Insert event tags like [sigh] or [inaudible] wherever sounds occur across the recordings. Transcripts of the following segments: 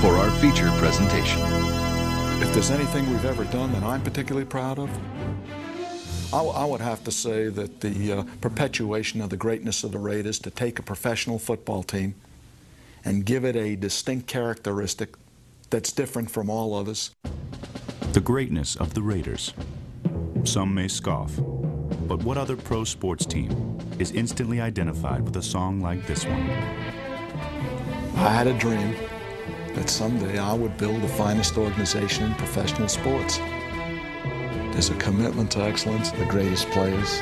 For our feature presentation. If there's anything we've ever done that I'm particularly proud of, I, w- I would have to say that the uh, perpetuation of the greatness of the Raiders to take a professional football team and give it a distinct characteristic that's different from all others. The greatness of the Raiders. Some may scoff, but what other pro sports team is instantly identified with a song like this one? I had a dream that someday I would build the finest organization in professional sports. There's a commitment to excellence, the greatest players.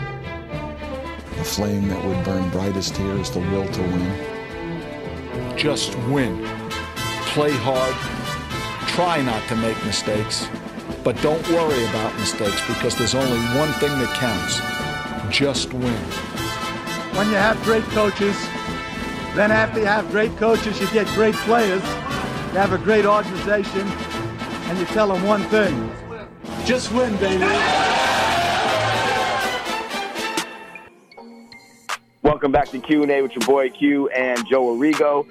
The flame that would burn brightest here is the will to win. Just win. Play hard. Try not to make mistakes. But don't worry about mistakes because there's only one thing that counts. Just win. when you have great coaches, then after you have great coaches, you get great players, you have a great organization, and you tell them one thing. Just win, baby. Welcome back to Q&A with your boy Q and Joe Arrigo.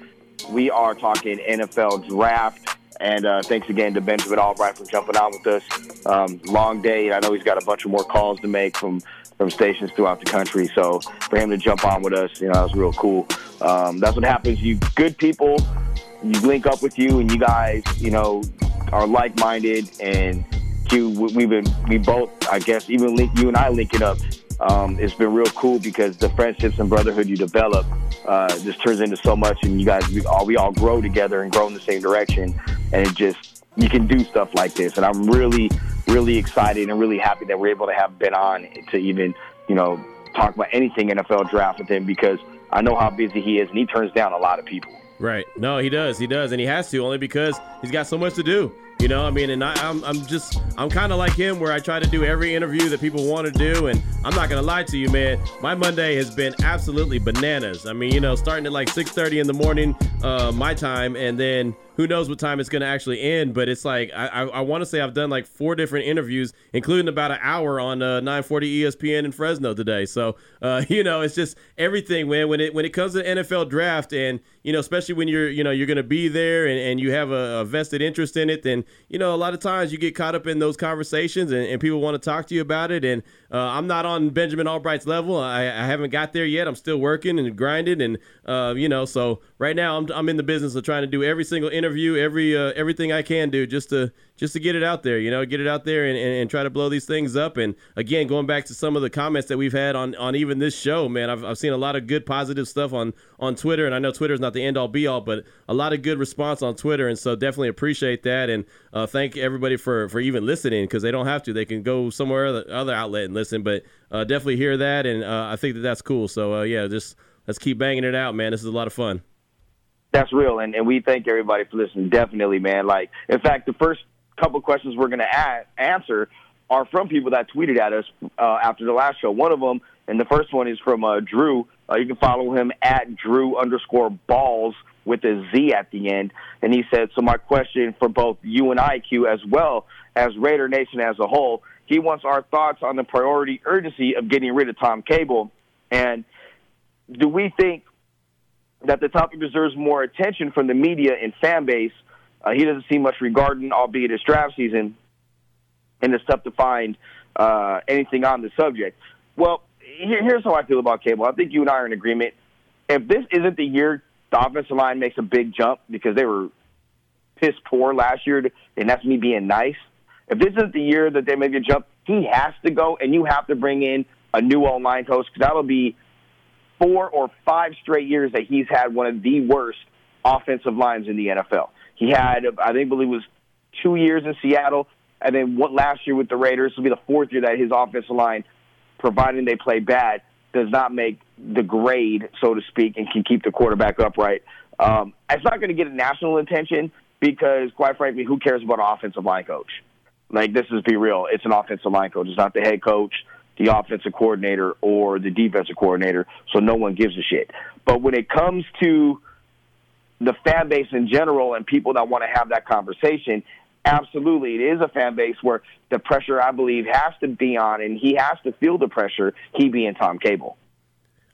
We are talking NFL draft. And uh, thanks again to Benjamin Albright for jumping on with us. Um, long day. I know he's got a bunch of more calls to make from, from stations throughout the country. So for him to jump on with us, you know, that was real cool. Um, that's what happens. You good people, you link up with you, and you guys, you know, are like-minded. And Q, we- we've been, we both, I guess, even link, you and I linking up. Um, it's been real cool because the friendships and brotherhood you develop uh, just turns into so much, and you guys, we all we all grow together and grow in the same direction, and it just you can do stuff like this, and I'm really, really excited and really happy that we're able to have Ben on to even, you know, talk about anything NFL draft with him because I know how busy he is, and he turns down a lot of people. Right. No, he does. He does, and he has to only because he's got so much to do. You know, I mean, and I, I'm, I'm just, I'm kind of like him, where I try to do every interview that people want to do, and I'm not gonna lie to you, man. My Monday has been absolutely bananas. I mean, you know, starting at like 6:30 in the morning, uh, my time, and then who knows what time it's gonna actually end. But it's like I, I, I want to say I've done like four different interviews, including about an hour on uh, 940 ESPN in Fresno today. So, uh, [laughs] you know, it's just everything, man. When it when it comes to the NFL draft, and you know, especially when you're, you know, you're gonna be there and, and you have a, a vested interest in it, then you know, a lot of times you get caught up in those conversations, and, and people want to talk to you about it. And uh, I'm not on Benjamin Albright's level. I, I haven't got there yet. I'm still working and grinding, and uh, you know, so right now I'm, I'm in the business of trying to do every single interview, every uh, everything I can do just to just to get it out there. You know, get it out there and, and, and try to blow these things up. And again, going back to some of the comments that we've had on on even this show, man, I've, I've seen a lot of good positive stuff on on Twitter, and I know Twitter is not the end all be all, but a lot of good response on Twitter, and so definitely appreciate that. And uh, thank everybody for for even listening because they don't have to; they can go somewhere other, other outlet and listen. But uh, definitely hear that, and uh, I think that that's cool. So uh, yeah, just let's keep banging it out, man. This is a lot of fun. That's real, and, and we thank everybody for listening. Definitely, man. Like, in fact, the first couple questions we're going to answer are from people that tweeted at us uh, after the last show. One of them, and the first one is from uh, Drew. Uh, you can follow him at Drew underscore balls with a Z at the end. And he said, "So my question for both you and IQ, as well as Raider Nation as a whole, he wants our thoughts on the priority urgency of getting rid of Tom Cable, and do we think that the topic deserves more attention from the media and fan base. Uh, he doesn't see much regarding, albeit it's draft season, and it's tough to find uh, anything on the subject. Well, here, here's how I feel about Cable. I think you and I are in agreement. If this isn't the year the offensive line makes a big jump because they were piss poor last year, and that's me being nice. If this isn't the year that they make a jump, he has to go, and you have to bring in a new online coach because that'll be four or five straight years that he's had one of the worst offensive lines in the NFL. He had, I think, believe it was two years in Seattle, and then what last year with the Raiders will be the fourth year that his offensive line providing they play bad, does not make the grade, so to speak, and can keep the quarterback upright. Um, it's not going to get a national attention because, quite frankly, who cares about an offensive line coach? Like, this is be real. It's an offensive line coach. It's not the head coach, the offensive coordinator, or the defensive coordinator. So no one gives a shit. But when it comes to the fan base in general and people that want to have that conversation, absolutely, it is a fan base where the pressure, I believe, has to be on, and he has to feel the pressure. He being Tom Cable.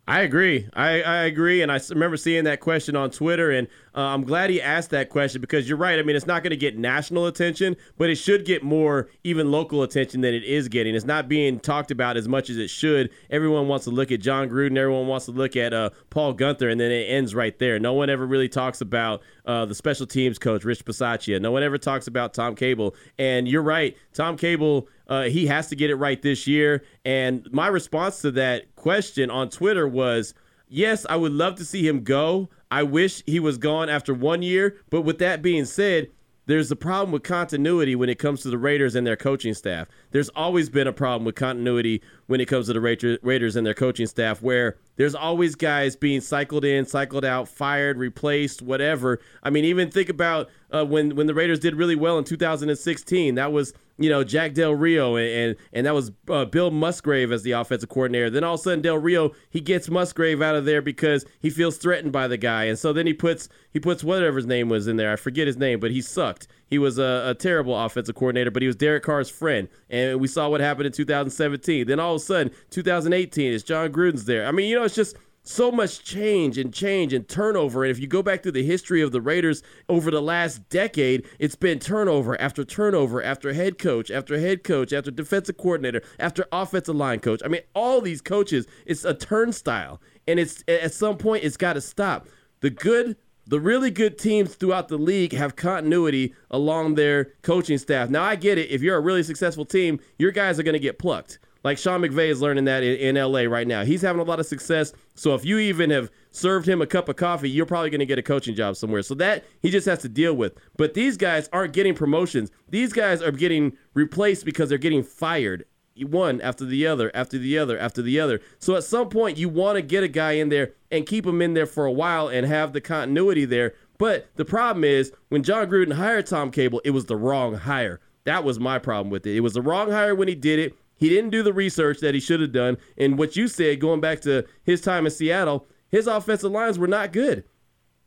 I agree. I, I agree. And I remember seeing that question on Twitter, and uh, I'm glad he asked that question because you're right. I mean, it's not going to get national attention, but it should get more even local attention than it is getting. It's not being talked about as much as it should. Everyone wants to look at Jon Gruden, everyone wants to look at uh, Paul Guenther. and then it ends right there. No one ever really talks about uh, the special teams coach, Rich Bisaccia. No one ever talks about Tom Cable. And you're right. Tom Cable uh, he has to get it right this year. And my response to that question on Twitter was, yes, I would love to see him go. I wish he was gone after one year. But with that being said, there's a problem with continuity when it comes to the Raiders and their coaching staff. There's always been a problem with continuity when it comes to the Raiders and their coaching staff, where there's always guys being cycled in, cycled out, fired, replaced, whatever. I mean, even think about uh, when when the Raiders did really well in 2016. That was you know Jack Del Rio and and, and that was uh, Bill Musgrave as the offensive coordinator. Then all of a sudden Del Rio he gets Musgrave out of there because he feels threatened by the guy, and so then he puts he puts whatever his name was in there. I forget his name, but he sucked. He was a, a terrible offensive coordinator, but he was Derek Carr's friend, and we saw what happened in 2017. Then all of a sudden 2018 is Jon Gruden's there. I mean, you know, it's just so much change and change and turnover. And if you go back to the history of the Raiders over the last decade, it's been turnover after turnover after head coach after head coach after defensive coordinator after offensive line coach. I mean, all these coaches, it's a turnstile. And it's at some point it's got to stop. The good the really good teams throughout the league have continuity along their coaching staff. Now I get it. If you're a really successful team, your guys are going to get plucked. Like Sean McVay is learning that in, in, LA right now. He's having a lot of success. So if you even have served him a cup of coffee, you're probably going to get a coaching job somewhere. So that he just has to deal with. But these guys aren't getting promotions. These guys are getting replaced because they're getting fired. One after the other, after the other, after the other. So at some point, you want to get a guy in there and keep him in there for a while and have the continuity there. But the problem is, when Jon Gruden hired Tom Cable, it was the wrong hire. That was my problem with it. It was the wrong hire when he did it. He didn't do the research that he should have done. And what you said, going back to his time in Seattle, his offensive lines were not good.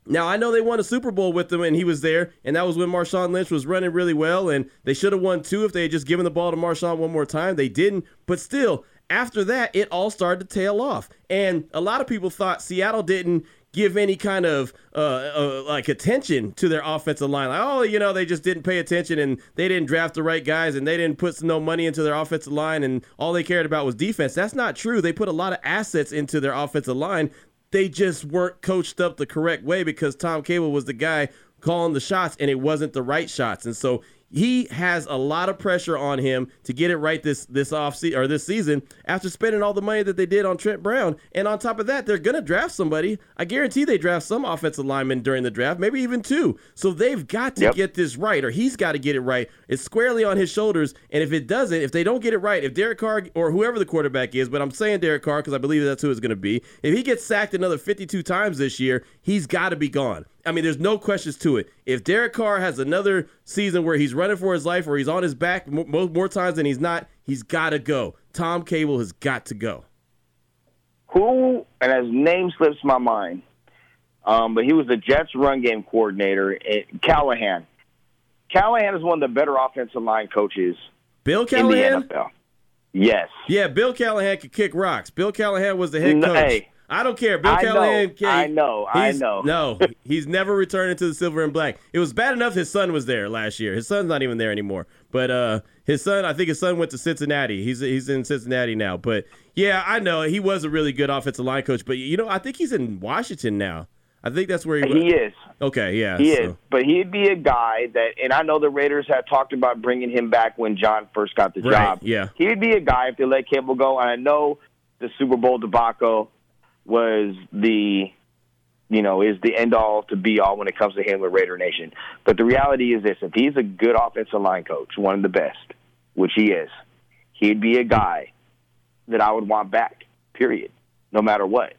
Now I know they won a Super Bowl with him and he was there, and that was when Marshawn Lynch was running really well, and they should have won two if they had just given the ball to Marshawn one more time. They didn't, but still, after that, it all started to tail off. And a lot of people thought Seattle didn't give any kind of uh, uh, like attention to their offensive line. Like, oh, you know, they just didn't pay attention and they didn't draft the right guys and they didn't put no money into their offensive line and all they cared about was defense. That's not true. They put a lot of assets into their offensive line. They just weren't coached up the correct way because Tom Cable was the guy calling the shots and it wasn't the right shots. And so he has a lot of pressure on him to get it right this this off se- or this season after spending all the money that they did on Trent Brown. And on top of that, they're going to draft somebody. I guarantee they draft some offensive lineman during the draft, maybe even two. So they've got to yep. get this right, or he's got to get it right. It's squarely on his shoulders. And if it doesn't, if they don't get it right, if Derek Carr or whoever the quarterback is, but I'm saying Derek Carr because I believe that's who it's going to be, if he gets sacked another 52 times this year, he's got to be gone. I mean, there's no questions to it. If Derek Carr has another season where he's running for his life or he's on his back more, more times than he's not, he's got to go. Tom Cable has got to go. Who, and his name slips my mind, um, but he was the Jets run game coordinator, Callahan. Callahan is one of the better offensive line coaches Bill Callahan? in the NFL. Yes. Yeah, Bill Callahan could kick rocks. Bill Callahan was the head coach. Hey, I don't care. Bill I Callahan. Know, I know. I know. no, he's never returning to the silver and black. It was bad enough his son was there last year. His son's not even there anymore. But uh, his son, I think his son went to Cincinnati. He's he's in Cincinnati now. But yeah, I know he was a really good offensive line coach. But you know, I think he's in Washington now. I think that's where he. He is. Okay, yeah, he so. is. But he'd be a guy that, and I know the Raiders had talked about bringing him back when John first got the right, job. Yeah, he'd be a guy if they let Campbell go. And I know the Super Bowl debacle was the you know, is the end all to be all when it comes to with Raider Nation. But the reality is this if he's a good offensive line coach, one of the best, which he is, he'd be a guy that I would want back. Period. No matter what,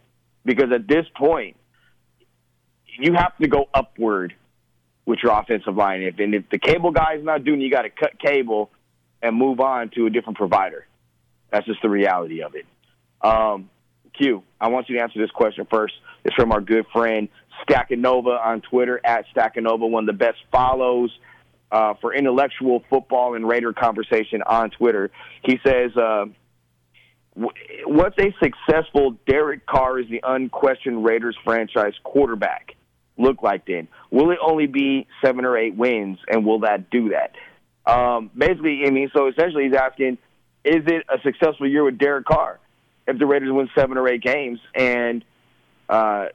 because at this point, you have to go upward with your offensive line. If and if the cable guy is not doing, you got to cut cable and move on to a different provider. That's just the reality of it. Um, Q, I want you to answer this question first. It's from our good friend Stackanova on Twitter at Stackanova, one of the best follows uh, for intellectual football and Raider conversation on Twitter. He says, uh, "What's a successful Derek Carr as the unquestioned Raiders franchise quarterback look like? Then will it only be seven or eight wins, and will that do that?" Um, basically, I mean, so essentially, he's asking, "Is it a successful year with Derek Carr if the Raiders win seven or eight games?" And uh,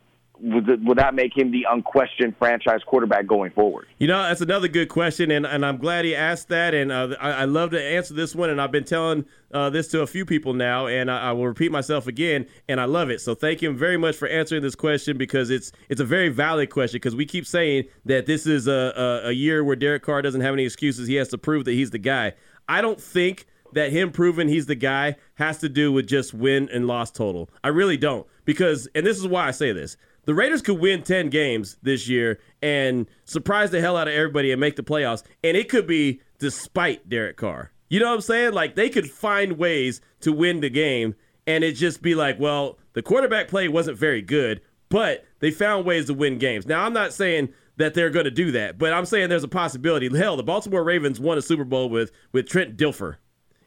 would, would that make him the unquestioned franchise quarterback going forward? You know, that's another good question, and, and I'm glad he asked that. And uh, I, I, love to answer this one, and I've been telling uh, this to a few people now, and I, I, will repeat myself again, and I love it. So thank him very much for answering this question because it's it's a very valid question because we keep saying that this is a, a, a year where Derek Carr doesn't have any excuses. He has to prove that he's the guy. I don't think that him proving he's the guy has to do with just win and loss total. I really don't because, and this is why I say this the Raiders could win 10 games this year and surprise the hell out of everybody and make the playoffs. And it could be despite Derek Carr. You know what I'm saying? Like they could find ways to win the game and it just be like, well, the quarterback play wasn't very good, but they found ways to win games. Now, I'm not saying that they're going to do that, but I'm saying there's a possibility. Hell, the Baltimore Ravens won a Super Bowl with with Trent Dilfer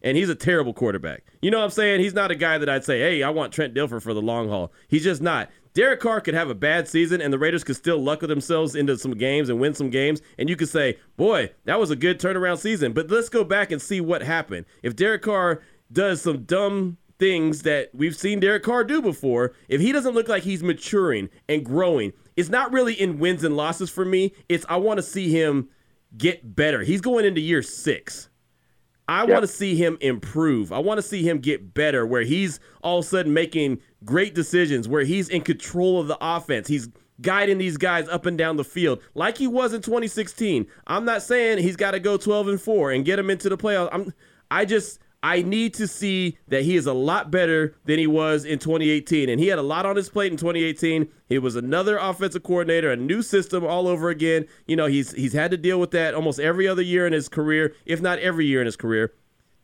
and he's a terrible quarterback. You know what I'm saying? He's not a guy that I'd say, hey, I want Trent Dilfer for the long haul. He's just not. Derek Carr could have a bad season, and the Raiders could still luck themselves into some games and win some games. And you could say, boy, that was a good turnaround season. But let's go back and see what happened. If Derek Carr does some dumb things that we've seen Derek Carr do before, if he doesn't look like he's maturing and growing, it's not really in wins and losses for me. It's I want to see him get better. He's going into year six. I yep. want to see him improve. I want to see him get better where he's all of a sudden making great decisions, where he's in control of the offense. He's guiding these guys up and down the field like he was in 2016. I'm not saying he's got to go 12 and 4 and get him into the playoffs. I'm I just I need to see that he is a lot better than he was in 2018. And he had a lot on his plate in 2018. He was another offensive coordinator, a new system all over again. You know, he's he's had to deal with that almost every other year in his career, if not every year in his career.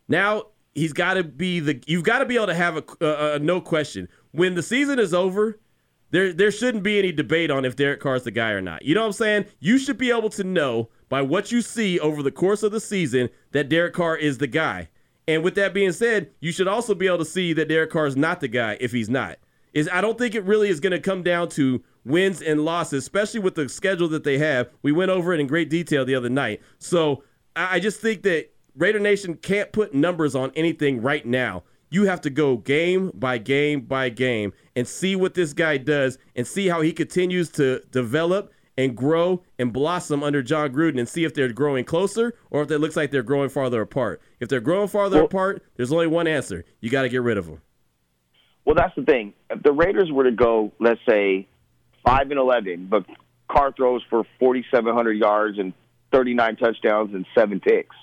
Now he's got to be the you've got to be able to have a, a, a no question when the season is over. There, there shouldn't be any debate on if Derek Carr's the guy or not. You know what I'm saying? You should be able to know by what you see over the course of the season that Derek Carr is the guy. And with that being said, you should also be able to see that Derek Carr is not the guy if he's not. Is I don't think it really is going to come down to wins and losses, especially with the schedule that they have. We went over it in great detail the other night. So I just think that Raider Nation can't put numbers on anything right now. You have to go game by game by game and see what this guy does and see how he continues to develop and grow and blossom under Jon Gruden and see if they're growing closer or if it looks like they're growing farther apart. If they're growing farther well, apart, there's only one answer. You got to get rid of them. Well, that's the thing. If the Raiders were to go, let's say, 5 and 11, but Carr throws for 4,700 yards and 39 touchdowns and seven picks,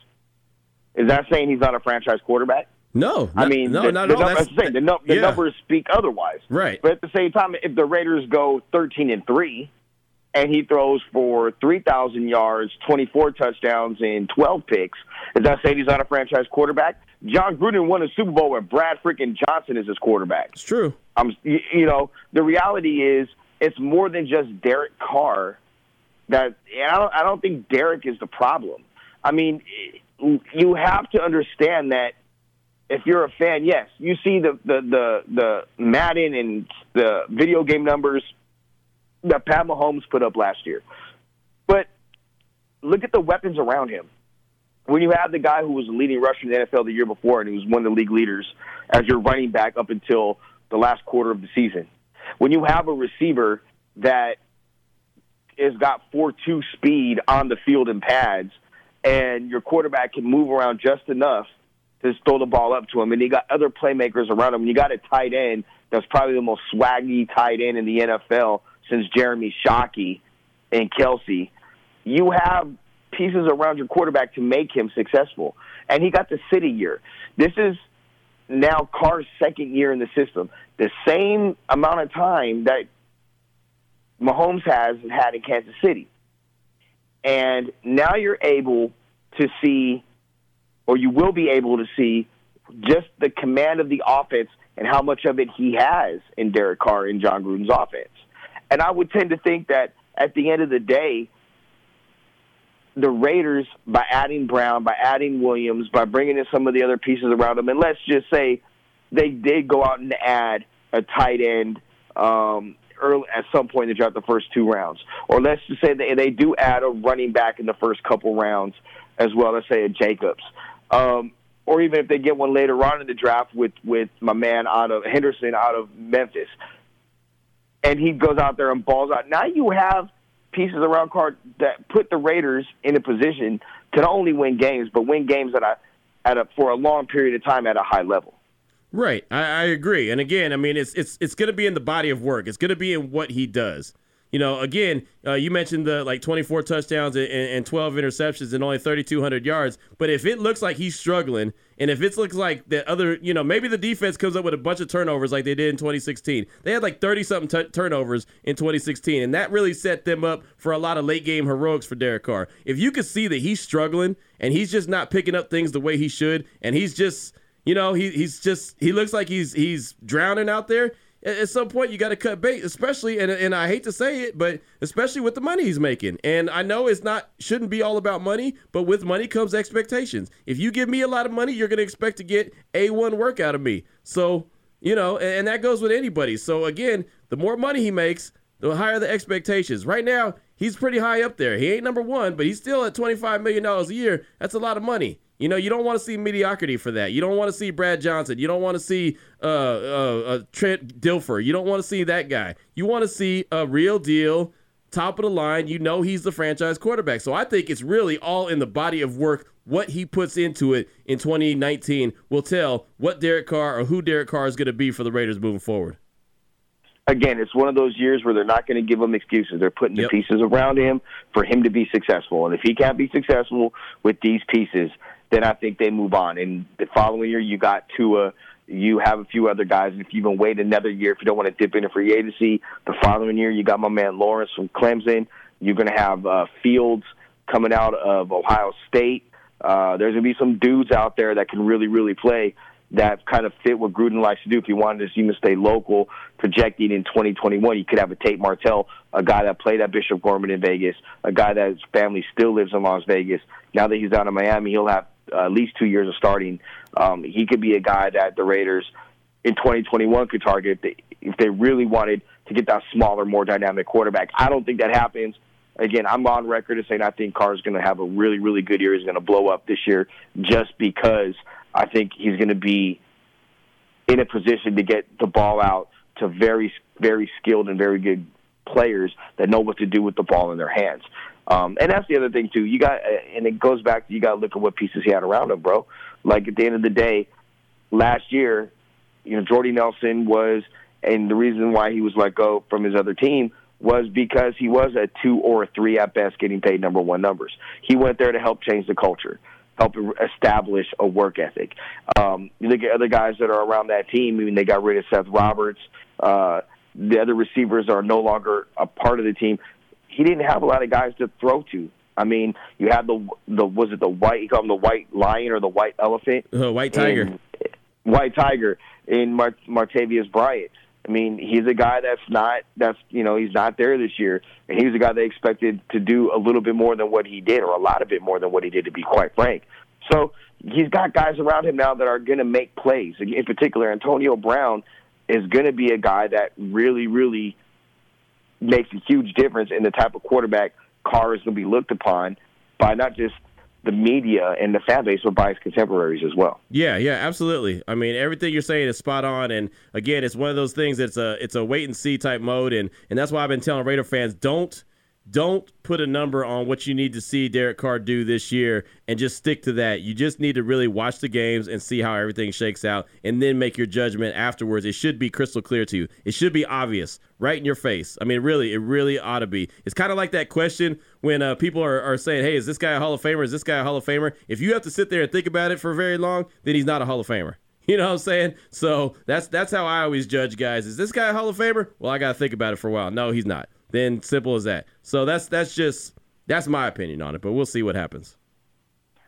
is that saying he's not a franchise quarterback? No, I mean, no, the, not the, all. That's the, the, yeah. numbers speak otherwise. Right. But at the same time, if the Raiders go 13 and 3, and he throws for 3,000 yards, 24 touchdowns, and 12 picks. Is that saying he's not a franchise quarterback? Jon Gruden won a Super Bowl with Brad freaking Johnson as his quarterback. It's true. I'm, you know, the reality is it's more than just Derek Carr. That I don't, I don't think Derek is the problem. I mean, you have to understand that if you're a fan, yes, you see the the the, the Madden and the video game numbers that Pat Mahomes put up last year. But look at the weapons around him. When you have the guy who was the leading rusher in the NFL the year before and he was one of the league leaders as your running back up until the last quarter of the season. When you have a receiver that has got 4-2 speed on the field in pads and your quarterback can move around just enough to throw the ball up to him and you got other playmakers around him and you got a tight end that's probably the most swaggy tight end in the NFL – since Jeremy Shockey and Kelce, You have pieces around your quarterback to make him successful. And he got the city year. This is now Carr's second year in the system, the same amount of time that Mahomes has had in Kansas City. And now you're able to see, or you will be able to see, just the command of the offense and how much of it he has in Derek Carr and Jon Gruden's offense. And I would tend to think that at the end of the day, the Raiders, by adding Brown, by adding Williams, by bringing in some of the other pieces around them, and let's just say they did go out and add a tight end um, early at some point in the draft, the first two rounds, or let's just say they they do add a running back in the first couple rounds as well. Let's say a Jacobs, um, or even if they get one later on in the draft with with my man out of Henderson out of Memphis, and he goes out there and balls out. Now you have pieces around Carr that put the Raiders in a position to not only win games, but win games at a at a for a long period of time at a high level. Right, I, I agree. And again, I mean, it's it's it's going to be in the body of work. It's going to be in what he does. You know, again, uh, you mentioned the like 24 touchdowns and, and 12 interceptions and only 3,200 yards. But if it looks like he's struggling, and if it looks like that other, you know, maybe the defense comes up with a bunch of turnovers like they did in 2016. They had like 30 something t- turnovers in 2016, and that really set them up for a lot of late game heroics for Derek Carr. If you could see that he's struggling and he's just not picking up things the way he should, and he's just you know, he he's just he looks like he's he's drowning out there. At, some point, you got to cut bait, especially and and I hate to say it, but especially with the money he's making. And I know it's not shouldn't be all about money, but with money comes expectations. If you give me a lot of money, you're going to expect to get a one work out of me. So you know, and, and that goes with anybody. So again, the more money he makes, the higher the expectations. Right now, he's pretty high up there. He ain't number one, but he's still at $25 million a year. That's a lot of money. You know, you don't want to see mediocrity for that. You don't want to see Brad Johnson. You don't want to see uh, uh, uh, Trent Dilfer. You don't want to see that guy. You want to see a real deal, top of the line. You know he's the franchise quarterback. So I think it's really all in the body of work. What he puts into it in 2019 will tell what Derek Carr or who Derek Carr is going to be for the Raiders moving forward again, it's one of those years where they're not going to give him excuses. They're putting yep. the pieces around him for him to be successful. And if he can't be successful with these pieces, then I think they move on. And the following year, you got Tua. You have a few other guys, and if you even wait another year, if you don't want to dip into free agency, the following year you got my man Lawrence from Clemson. You're going to have uh, Fields coming out of Ohio State. Uh, there's going to be some dudes out there that can really, really play that kind of fit what Gruden likes to do. If you wanted to to stay local, projecting in 2021, you could have a Tate Martell, a guy that played at Bishop Gorman in Vegas, a guy that his family still lives in Las Vegas. Now that he's out of Miami, he'll have at least two years of starting. Um, he could be a guy that the Raiders in 2021 could target if they, if they really wanted to get that smaller, more dynamic quarterback. I don't think that happens. Again, I'm on record as saying I think Carr's going to have a really, really good year. He's going to blow up this year just because I think he's going to be in a position to get the ball out to very, very skilled and very good players that know what to do with the ball in their hands. Um, and that's the other thing too. You got, and it goes back to you got to look at what pieces he had around him, bro. Like at the end of the day, last year, you know, Jordy Nelson was, and the reason why he was let go from his other team was because he was a two or a three at best, getting paid number one numbers. He went there to help change the culture, help establish a work ethic. Um, you look at other guys that are around that team. I mean, they got rid of Seth Roberts. Uh, the other receivers are no longer a part of the team he didn't have a lot of guys to throw to. I mean, you had the the was it the white he called him the white lion or the white elephant? Uh, white tiger. White tiger in Mart- Martavis Bryant. I mean, he's a guy that's not that's you know he's not there this year, and he's a guy they expected to do a little bit more than what he did, or a lot of bit more than what he did, to be quite frank. So he's got guys around him now that are going to make plays. In particular, Antonio Brown is going to be a guy that really, really makes a huge difference in the type of quarterback Carr is going to be looked upon by not just the media and the fan base, but by his contemporaries as well. Yeah, yeah, absolutely. I mean, everything you're saying is spot on. And again, it's one of those things. It's a it's a wait and see type mode, and and that's why I've been telling Raider fans don't don't put a number on what you need to see Derek Carr do this year and just stick to that. You just need to really watch the games and see how everything shakes out and then make your judgment afterwards. It should be crystal clear to you. It should be obvious, right in your face. I mean, really, it really ought to be. It's kind of like that question when uh, people are, are saying, hey, is this guy a Hall of Famer? Is this guy a Hall of Famer? If you have to sit there and think about it for very long, then he's not a Hall of Famer. [laughs] You know what I'm saying? So that's that's how I always judge guys. Is this guy a Hall of Famer? Well, I got to think about it for a while. No, he's not. Then simple as that. So that's that's just that's my opinion on it. But we'll see what happens.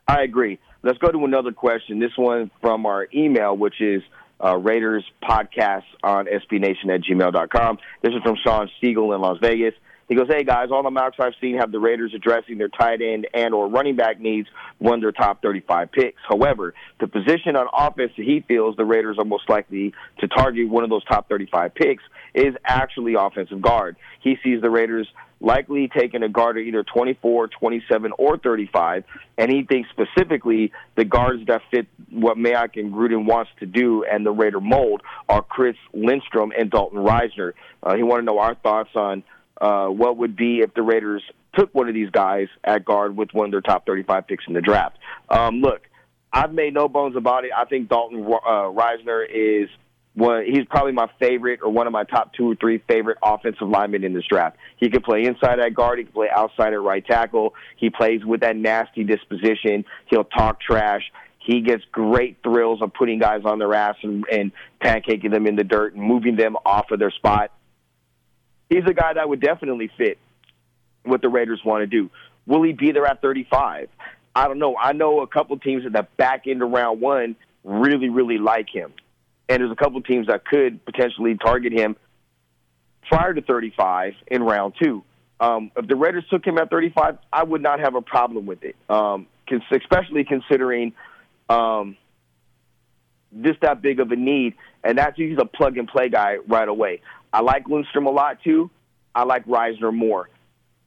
I agree. Let's go to another question. This one from our email, which is uh, Raiders podcast on SBNation at gmail.com. This is from Sean Siegel in Las Vegas. He goes, "Hey guys, all the mocks I've seen have the Raiders addressing their tight end and or running back needs when their top 35 picks. However, the position on offense that he feels the Raiders are most likely to target one of those top 35 picks is actually offensive guard. He sees the Raiders likely taking a guard at either 24, 27, or 35, and he thinks specifically the guards that fit what Mayock and Gruden wants to do and the Raider mold are Chris Lindstrom and Dalton Risner. Uh, he wanted to know our thoughts on uh, what would be if the Raiders took one of these guys at guard with one of their top 35 picks in the draft. Um, look, I've made no bones about it. I think Dalton uh, Risner is one. He's probably my favorite or one of my top two or three favorite offensive linemen in this draft. He can play inside at guard. He can play outside at right tackle. He plays with that nasty disposition. He'll talk trash. He gets great thrills of putting guys on their ass and, and pancaking them in the dirt and moving them off of their spot he's a guy that would definitely fit what the Raiders want to do. Will he be there at 35? I don't know. I know a couple teams at the back end of round one really, really like him. And there's a couple teams that could potentially target him prior to 35 in round two. Um, if the Raiders took him at 35, I would not have a problem with it, um, especially considering um, this that big of a need, and that's he's a plug and play guy right away. I like Lindstrom a lot too. I like Risner more.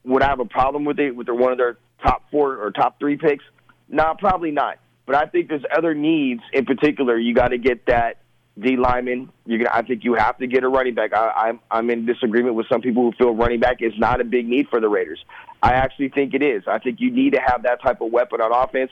Would I have a problem with it with their, one of their top four or top three picks? No, nah, probably not. But I think there's other needs in particular. You got to get that D lineman. You gonna, I think you have to get a running back. I, I'm I'm in disagreement with some people who feel running back is not a big need for the Raiders. I actually think it is. I think you need to have that type of weapon on offense,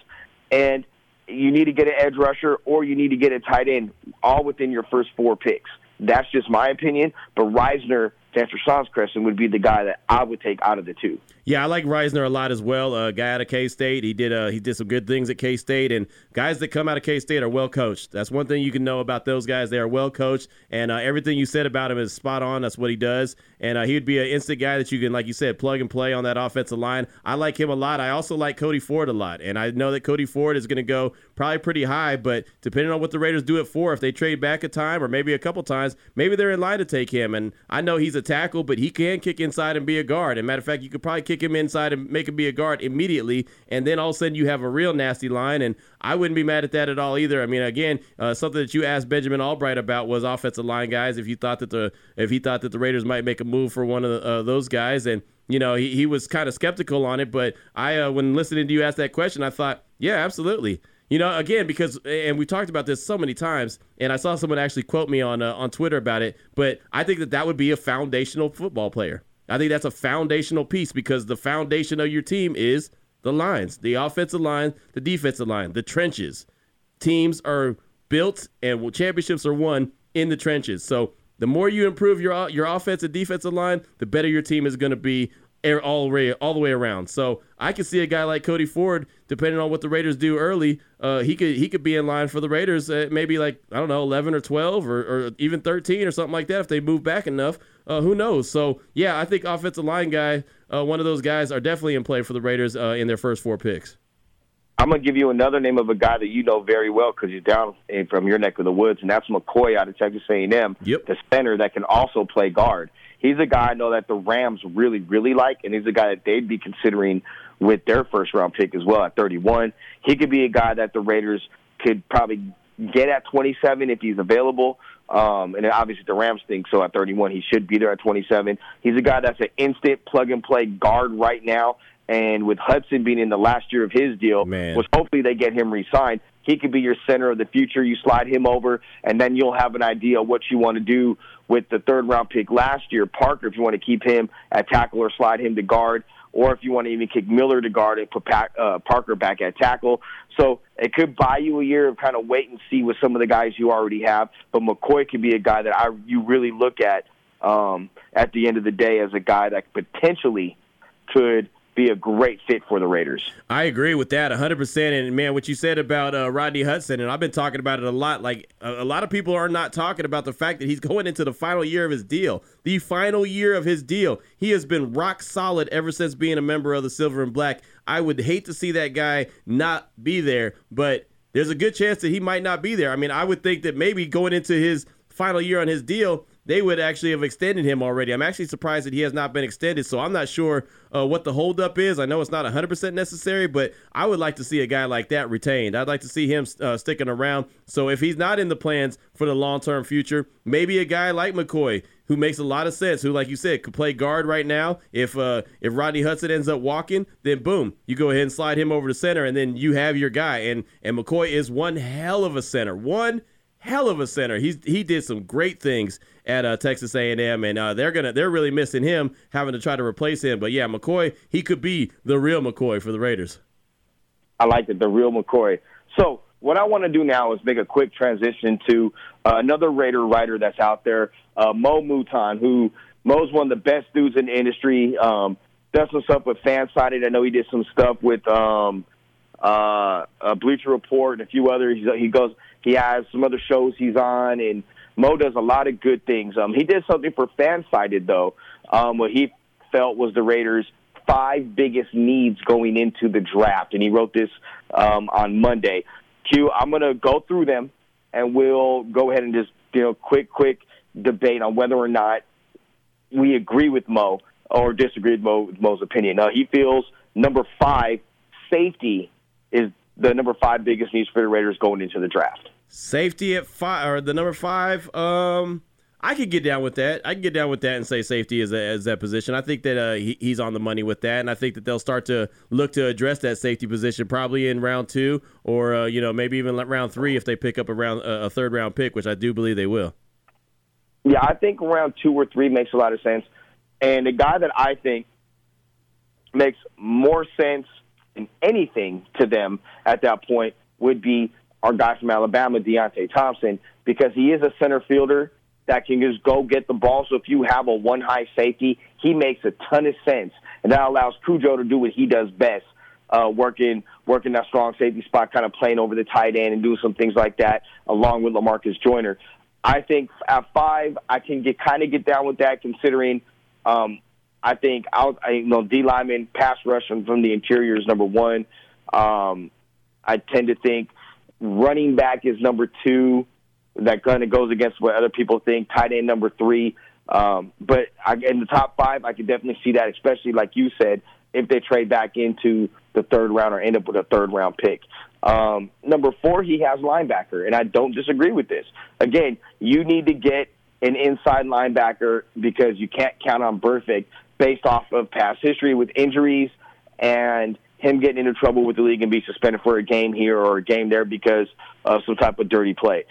and you need to get an edge rusher or you need to get a tight end, all within your first four picks. That's just my opinion. But Risner, answer Sean's question, would be the guy that I would take out of the two. Yeah, I like Risner a lot as well. A uh, guy out of K State. He did uh, he did some good things at K State, and guys that come out of K State are well coached. That's one thing you can know about those guys. They are well coached, and uh, everything you said about him is spot on. That's what he does, and uh, he would be an instant guy that you can, like you said, plug and play on that offensive line. I like him a lot. I also like Cody Ford a lot, and I know that Cody Ford is going to go probably pretty high, but depending on what the Raiders do it for, if they trade back a time or maybe a couple times, maybe they're in line to take him. And I know he's a tackle, but he can kick inside and be a guard. And matter of fact, you could probably kick him inside and make him be a guard immediately, and then all of a sudden you have a real nasty line. And I wouldn't be mad at that at all either. I mean, again, uh, something that you asked Benjamin Albright about was offensive line guys. If you thought that the if he thought that the Raiders might make a move for one of the, uh, those guys, and you know he, he was kind of skeptical on it, but I uh, when listening to you ask that question, I thought, yeah, absolutely. You know, again, because and we talked about this so many times, and I saw someone actually quote me on uh, on Twitter about it. But I think that that would be a foundational football player. I think that's a foundational piece because the foundation of your team is the lines, the offensive line, the defensive line, the trenches. Teams are built and championships are won in the trenches. So the more you improve your your offensive defensive line, the better your team is going to be all the way all the way around. So I could see a guy like Cody Ford, depending on what the Raiders do early, uh, he could he could be in line for the Raiders at maybe like I don't know, eleven or twelve or, or even thirteen or something like that if they move back enough. Uh, who knows? So yeah, I think offensive line guy, uh, one of those guys, are definitely in play for the Raiders uh, in their first four picks. I'm gonna give you another name of a guy that you know very well because he's down from your neck of the woods, and that's McCoy out of Texas A&M, yep. the center that can also play guard he's a guy I know that the Rams really, really like, and he's a guy that they'd be considering with their first round pick as well at 31. He could be a guy that the Raiders could probably get at 27 if he's available. Um, and obviously the Rams think so at 31. He should be there at 27. He's a guy that's an instant plug and play guard right now. And with Hudson being in the last year of his deal, Man. was hopefully they get him re-signed. He could be your center of the future. You slide him over, and then you'll have an idea what you want to do with the third round pick last year, Parker, if you want to keep him at tackle or slide him to guard, or if you want to even kick Miller to guard and put uh, Parker back at tackle. So it could buy you a year of kind of wait and see with some of the guys you already have. But McCoy could be a guy that I you really look at um, at the end of the day as a guy that potentially could be a great fit for the Raiders. I agree with that 100%. And man, what you said about uh, Rodney Hudson, and I've been talking about it a lot. Like, a, a, lot of people are not talking about the fact that he's [laughs] going into the final year of his deal. The final year of his deal. He has been rock solid ever since being a member of the Silver and Black. I would hate to see that guy not be there, but there's a good chance that he might not be there. I mean, I would think that maybe going into his final year on his deal, they would actually have extended him already. I'm actually surprised that he has not been extended, so I'm not sure uh, what the holdup is. I know it's not 100% necessary, but I would like to see a guy like that retained. I'd like to see him uh, sticking around. So if he's not in the plans for the long term future, maybe a guy like McCoy who makes a lot of sense, who, like you said, could play guard right now. If uh, if Rodney Hudson ends up walking, then boom, you go ahead and slide him over to center, and then you have your guy. And and McCoy is one hell of a center. One hell of a center. He's he did some great things at uh, Texas A&M, and uh, they're gonna they're really missing him, having to try to replace him. But yeah, McCoy, he could be the real McCoy for the Raiders. I like it, the real McCoy. So what I want to do now is make a quick transition to uh, another Raider writer that's out there, uh, Mo Mouton, who Mo's one of the best dudes in the industry. Um, does some stuff with Fansided. I know he did some stuff with um, uh, Bleacher Report and a few others. He goes he has some other shows he's on, and Mo does a lot of good things. Um, he did something for Fansided though, um, what he felt was the Raiders' five biggest needs going into the draft, and he wrote this um, on Monday. Q, I'm going to go through them, and we'll go ahead and just you know quick, quick debate on whether or not we agree with Mo or disagree with, Mo, with Mo's opinion. Now, he feels number five, safety, is the number five biggest needs for the Raiders going into the draft. Safety at five or the number five. Um, I could get down with that. I can get down with that and say safety is, as that position. I think that uh, he, he's on the money with that, and I think that they'll start to look to address that safety position probably in round two, or uh, you know maybe even round three if they pick up a round a third round pick, which I do believe they will. Yeah, I think round two or three makes a lot of sense, and the guy that I think makes more sense than anything to them at that point would be our guy from Alabama, Deionte Thompson, because he is a center fielder that can just go get the ball. So if you have a one high safety, he makes a ton of sense, and that allows Cujo to do what he does best, uh, working working that strong safety spot, kind of playing over the tight end and doing some things like that, along with Lamarcus Joyner. I think at five, I can get kind of get down with that, considering um, I think out, I, you know D lineman pass rush from the interior is number one. Um, I tend to think running back is number two that kind of goes against what other people think. Tight end number three. Um, but I, in the top five, I could definitely see that, especially like you said, if they trade back into the third round or end up with a third round pick. Um, number four, he has linebacker, and I don't disagree with this. Again, you need to get an inside linebacker because you can't count on Burfict based off of past history with injuries and him getting into trouble with the league and be suspended for a game here or a game there because of some type of dirty play.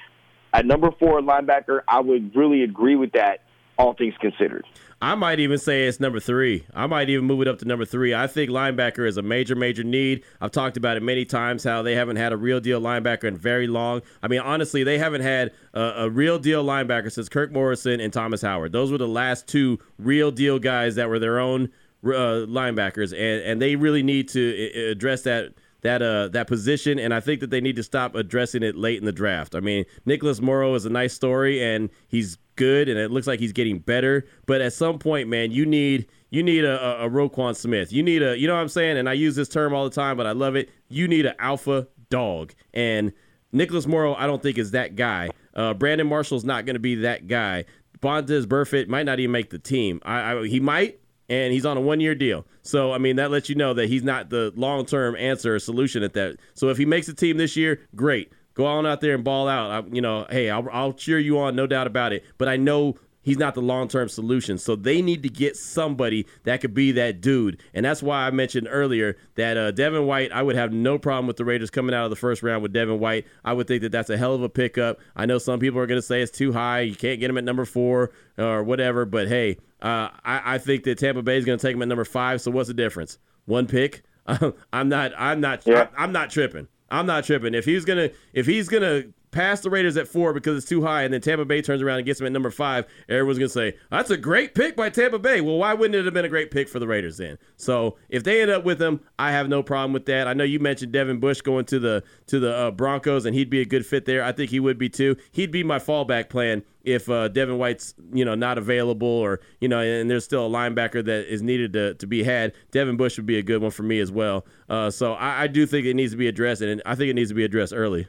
At number four linebacker, I would really agree with that, all things considered. I might even say it's number three. I might even move it up to number three. I think linebacker is a major, major need. I've talked about it many times how they haven't had a real deal linebacker in very long. I mean, honestly, they haven't had a, a real deal linebacker since Kirk Morrison and Thomas Howard. Those were the last two real deal guys that were their own uh, linebackers, and and they really need to address that that uh that position, and I think that they need to stop addressing it late in the draft. I mean, Nicholas Morrow is a nice story, and he's good, and it looks like he's getting better. But at some point, man, you need you need a, a, a Roquan Smith. You need a you know what I'm saying, and I use this term all the time, but I love it. You need an alpha dog, and Nicholas Morrow, I don't think is that guy. Uh, Brandon Marshall's not going to be that guy. Vontaze Burfict might not even make the team. I, I he might, and he's on a one year deal. So, I mean, that lets you know that he's not the long term answer or solution at that. So, if he makes the team this year, great. Go on out there and ball out. I, you know, hey, I'll, I'll cheer you on, no doubt about it. But I know he's not the long term solution. So they need to get somebody that could be that dude. And that's why I mentioned earlier that uh, Devin White, I would have no problem with the Raiders coming out of the first round with Devin White. I would think that that's a hell of a pickup. I know some people are going to say it's too high. You can't get him at number four or whatever. But hey, uh, I, I, think that Tampa Bay is going to take him at number five. So what's the difference? One pick. [laughs] I'm not. I'm not. Yeah. I'm not tripping. I'm not tripping. If he's gonna if he's gonna past the Raiders at four because it's too high, and then Tampa Bay turns around and gets them at number five, everyone's gonna say that's a great pick by Tampa Bay. Well, why wouldn't it have been a great pick for the Raiders then? So if they end up with him, I have no problem with that. I know you mentioned Devin Bush going to the to the uh, Broncos, and he'd be a good fit there. I think he would be too. He'd be my fallback plan if uh, Devin White's you know not available or you know and there's still a linebacker that is needed to, to be had. Devin Bush would be a good one for me as well. Uh, so I, I do think it needs to be addressed, and I think it needs to be addressed early.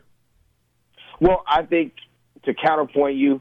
Well, I think to counterpoint you,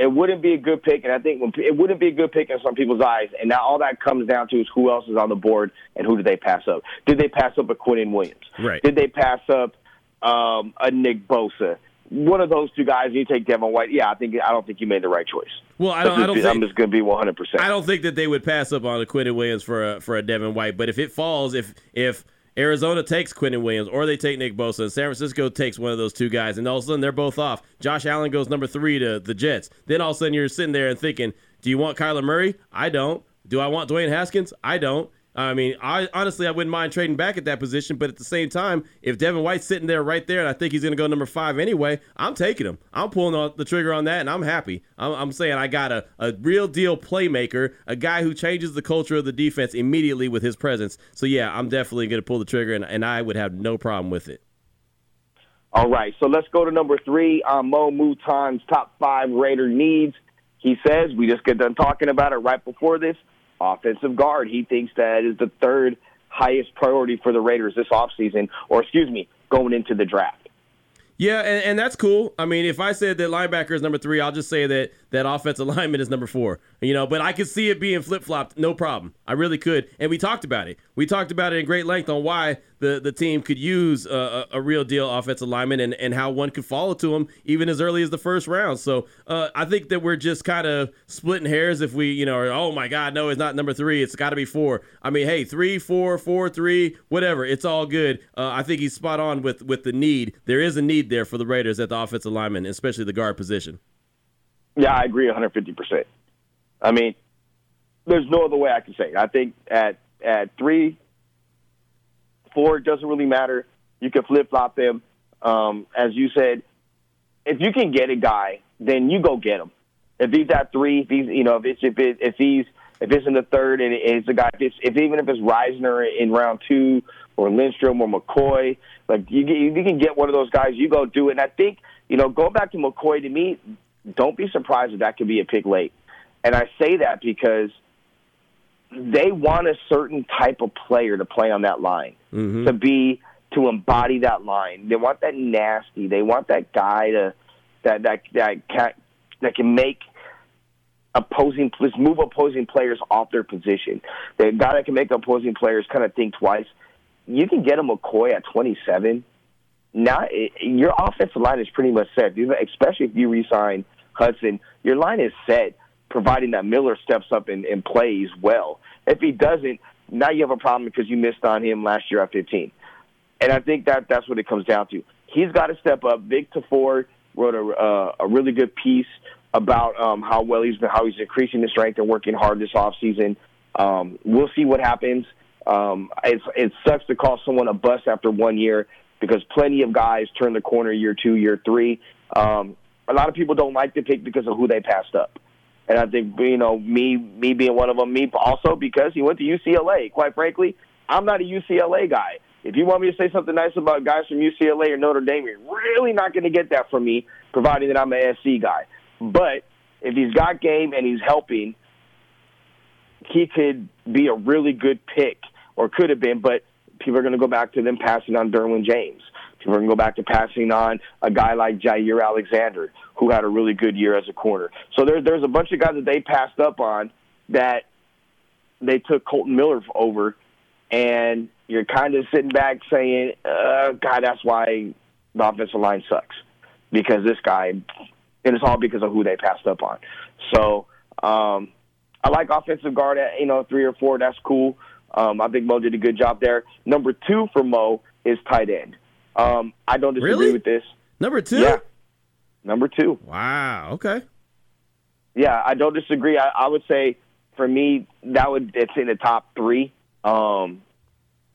it wouldn't be a good pick, and I think when, it wouldn't be a good pick in some people's eyes. And now all that comes down to is who else is on the board and who did they pass up? Did they pass up a Quinnen Williams? Right. Did they pass up um, a Nick Bosa? One of those two guys. and You take Devin White. Yeah, I think I don't think you made the right choice. Well, I don't. I don't I'm think, just going to be 100. percent I don't think that they would pass up on a Quinnen Williams for a for a Devin White. But if it falls, if if Arizona takes Quinnen Williams or they take Nick Bosa, and San Francisco takes one of those two guys, and all of a sudden they're both off. Josh Allen goes number three to the Jets. Then all of a sudden you're sitting there and thinking, do you want Kyler Murray? I don't. Do I want Dwayne Haskins? I don't. I mean, I honestly I wouldn't mind trading back at that position, but at the same time, if Devin White's sitting there right there, and I think he's going to go number five anyway, I'm taking him. I'm pulling the trigger on that, and I'm happy. I'm, I'm saying I got a, a real deal playmaker, a guy who changes the culture of the defense immediately with his presence. So yeah, I'm definitely going to pull the trigger, and, and I would have no problem with it. All right, so let's go to number three on Mo Mouton's top five Raider needs. He says we just get done talking about it right before this offensive guard. He thinks that is the third highest priority for the Raiders this offseason, or excuse me, going into the draft. Yeah, and, and that's cool. I mean, if I said that linebacker is number three, I'll just say that that offensive [laughs] lineman is number four. You know, but I could see it being flip flopped, no problem. I really could. And we talked about it. We talked about it in great length on why the, the team could use a, a real deal offensive lineman and, and how one could follow to him even as early as the first round. So uh, I think that we're just kind of splitting hairs if we, you know, are, oh my God, no, it's not number three. It's got to be four. I mean, hey, three, four, four, three, whatever. It's all good. Uh, I think he's spot on with, with the need. There is a need there for the Raiders at the offensive lineman, especially the guard position. Yeah, I agree 150%. I mean, there's no other way I can say it. I think at at three, four, it doesn't really matter. You can flip flop them. Um, as you said, if you can get a guy, then you go get him. If he's at three, if he's you know if it's if it, if he's if it's in the third and it's a guy, if, it's, if even if it's Risner in round two or Lindstrom or McCoy, like you you can get one of those guys, you go do it. And I think you know going back to McCoy to me, don't be surprised if that could be a pick late. And I say that because they want a certain type of player to play on that line, mm-hmm. to be to embody that line. They want that nasty. They want that guy to that that that can that can make opposing let's move opposing players off their position. The guy that can make opposing players kind of think twice. You can get a McCoy at 27. Now your offensive line is pretty much set. Especially if you resign Hudson, your line is set providing that Miller steps up and, and plays well. If he doesn't, now you have a problem because you missed on him last year at 15. And I think that that's what it comes down to. He's got to step up. Vic Tafur wrote a, uh, a really good piece about um, how well he's been, how he's increasing his strength and working hard this offseason. Um, we'll see what happens. Um, it's, it sucks to call someone a bust after one year because plenty of guys turn the corner year two, year three. Um, a lot of people don't like the pick because of who they passed up. And I think you know me me being one of them. Me also because he went to UCLA. Quite frankly, I'm not a UCLA guy. If you want me to say something nice about guys from UCLA or Notre Dame, you're really not going to get that from me, providing that I'm an SC guy. But if he's got game and he's helping, he could be a really good pick, or could have been. But people are going to go back to them passing on Derwin James. People are going to go back to passing on a guy like Jaire Alexander, who had a really good year as a corner. So there, there's a bunch of guys that they passed up on that they took Kolton Miller over, and you're kind of sitting back saying, uh, God, that's why the offensive line sucks. Because this guy, and it's all because of who they passed up on. So um, I like offensive guard at, you know, three or four. That's cool. Um, I think Mo did a good job there. Number two for Mo is tight end. Um, I don't disagree really? with this. Number two? Yeah. Number two. Wow. Okay. Yeah, I don't disagree. I, I would say for me that would it's in the top three. Um,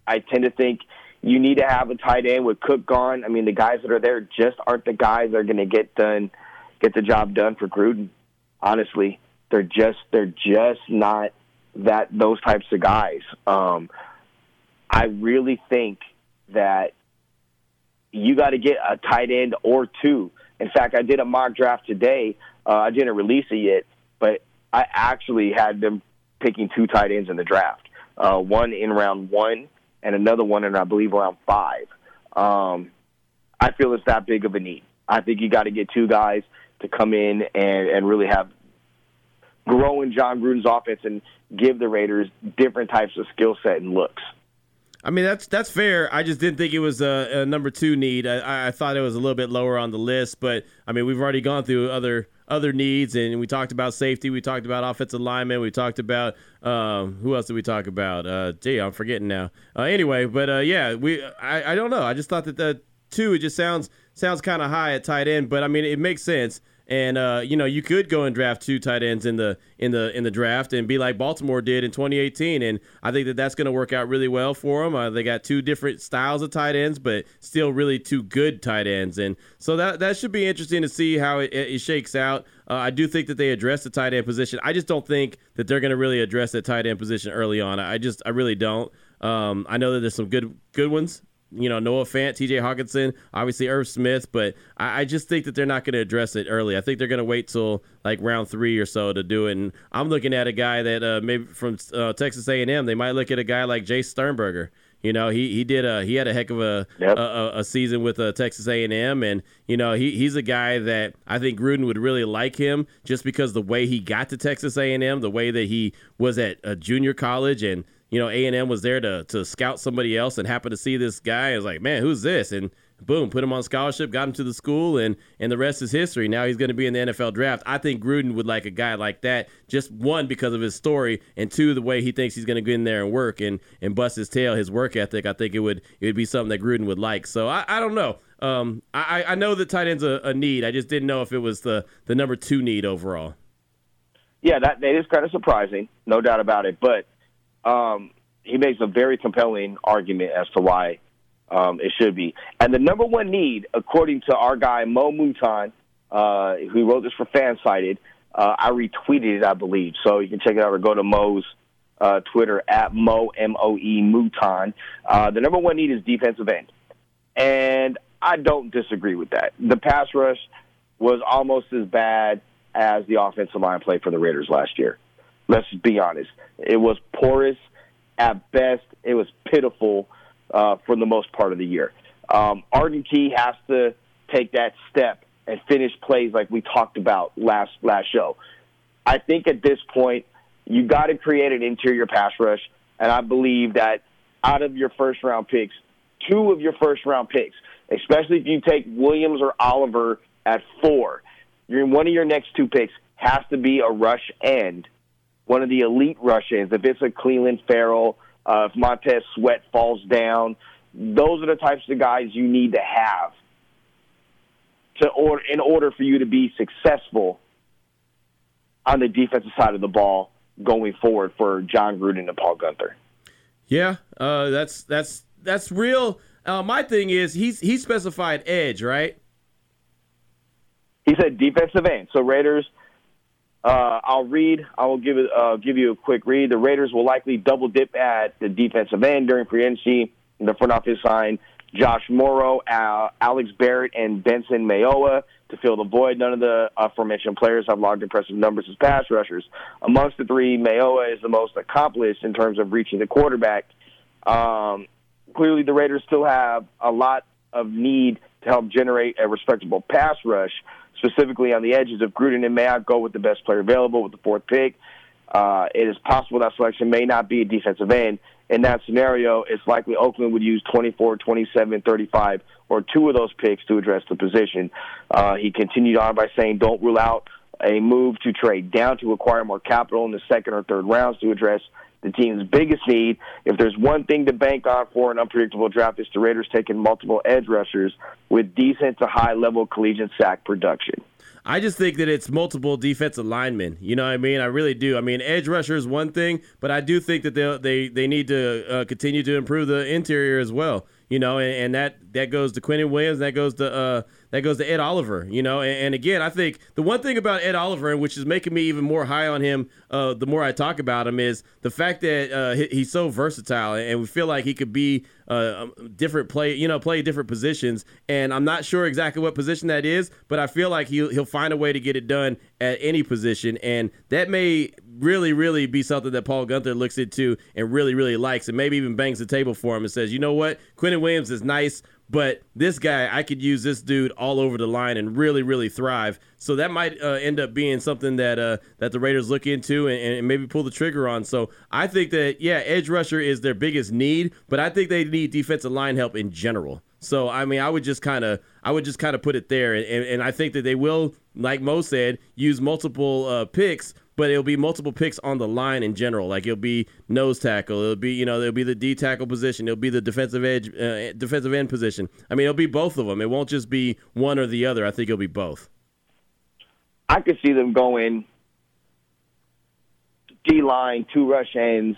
I tend to think you need to have a tight end with Cook gone. I mean, the guys that are there just aren't the guys that are going to get done, get the job done for Gruden. Honestly, they're just they're just not that those types of guys. Um, I really think that you got to get a tight end or two. In fact, I did a mock draft today. Uh, I didn't release it yet, but I actually had them picking two tight ends in the draft. Uh, one in round one and another one in, I believe, round five. Um, I feel it's that big of a need. I think you got to get two guys to come in and, and really have grow in Jon Gruden's offense and give the Raiders different types of skill set and looks. I mean that's that's fair. I just didn't think it was a, a number two need. I, I, thought it was a little bit lower on the list, but I mean we've already gone through other other needs, and we talked about safety, we talked about offensive lineman, we talked about um, who else did we talk about? Uh, gee, I'm forgetting now. Uh, anyway, but uh, yeah, we I, I don't know. I just thought that the two it just sounds sounds kind of high at tight end, but I mean it makes sense. And uh, you know, you could go and draft two tight ends in the in the in the draft and be like Baltimore did in 2018. And I think that that's going to work out really well for them. Uh, they got two different styles of tight ends, but still really two good tight ends. And so that that should be interesting to see how it, it shakes out. Uh, I do think that they address the tight end position. I just don't think that they're going to really address the tight end position early on. I just I really don't. Um, I know that there's some good good ones you know, Noah Fant, TJ Hockenson, obviously Irv Smith, but I, I just think that they're not going to address it early. I think they're going to wait till like round three or so to do it. And I'm looking at a guy that uh, maybe from uh, Texas A&M, they might look at a guy like Jace Sternberger. You know, he he did a he had a heck of a yep. a, a, season with uh, Texas A&M, and you know he he's a guy that I think Gruden would really like him just because the way he got to Texas A&M, the way that he was at a junior college, and you know, A and M was there to to scout somebody else and happened to see this guy. I was like, man, who's this? And boom, put him on scholarship, got him to the school, and and the rest is history. Now he's going to be in the NFL draft. I think Gruden would like a guy like that. Just one because of his story, and two the way he thinks he's going to get in there and work and and bust his tail, his work ethic. I think it would it would be something that Gruden would like. So I, I don't know. Um, I I know the tight end's a, a need. I just didn't know if it was the the number two need overall. Yeah, that that is kind of surprising, no doubt about it. But um, he makes a very compelling argument as to why um, it should be. And the number one need, according to our guy Mo Mouton, uh, who wrote this for Fansided, uh, I retweeted it, I believe. So you can check it out or go to Mo's uh, Twitter at Mo M O E Mouton. Uh, the number one need is defensive end, and I don't disagree with that. The pass rush was almost as bad as the offensive line play for the Raiders last year. Let's be honest. It was porous at best. It was pitiful uh, for the most part of the year. Um, Arden Key has to take that step and finish plays like we talked about last last show. I think at this point you got to create an interior pass rush, and I believe that out of your first round picks, two of your first round picks, especially if you take Williams or Oliver at four, you're one of your next two picks has to be a rush end one of the elite rush ends, if it's a Clelin Ferrell, uh, if Montez Sweat falls down, those are the types of guys you need to have to or in order for you to be successful on the defensive side of the ball going forward for Jon Gruden and Paul Guenther. Yeah, uh, that's that's that's real. Uh, my thing is he's he specified edge, right? He said defensive end. So Raiders uh, I'll read. I will give. Uh, give you a quick read. The Raiders will likely double dip at the defensive end during free agency. The front office signed Josh Mauro, uh, Alex Barrett, and Benson Mayowa to fill the void. None of the aforementioned players have logged impressive numbers as pass rushers. Amongst the three, Mayowa is the most accomplished in terms of reaching the quarterback. Um, clearly, the Raiders still have a lot of need to help generate a respectable pass rush specifically on the edges. If Gruden and Mayock go with the best player available with the fourth pick, uh, it is possible that selection may not be a defensive end. In that scenario, it's likely Oakland would use 24, 27, 35, or two of those picks to address the position. Uh, he continued on by saying, don't rule out a move to trade down to acquire more capital in the second or third rounds to address the team's biggest need. If there's one thing to bank on for an unpredictable draft, it's the Raiders taking multiple edge rushers with decent to high level collegiate sack production. I just think that it's multiple defensive linemen. You know what I mean? I really do. I mean, edge rusher is one thing, but I do think that they they they need to uh, continue to improve the interior as well. You know, and, and that that goes to Quinnen Williams, that goes to uh, that goes to Ed Oliver, you know, and, and, again, I think the one thing about Ed Oliver, and which is making me even more high on him, uh, the more I talk about him, is the fact that uh, he, he's so versatile, and we feel like he could be uh, um, different play, you know, play different positions. And I'm not sure exactly what position that is, but I feel like he'll he'll find a way to get it done at any position, and that may really, really be something that Paul Guenther looks into and really, really likes, and maybe even bangs the table for him and says, you know what, Quinnen Williams is nice, but this guy, I could use this dude all over the line and really, really thrive. So that might uh, end up being something that uh, that the Raiders look into and, and, maybe pull the trigger on. So I think that yeah, edge rusher is their biggest need, but I think they need defensive line help in general. So I mean, I would just kind of I would just kind of put it there, and, and I think that they will, like Mo said, use multiple uh, picks but it'll be multiple picks on the line in general. Like it'll be nose tackle, it'll be you know it'll be the D tackle position, it'll be the defensive edge, uh, defensive end position. I mean, it'll be both of them. It won't just be one or the other. I think it'll be both. I could see them going D line, two rush ends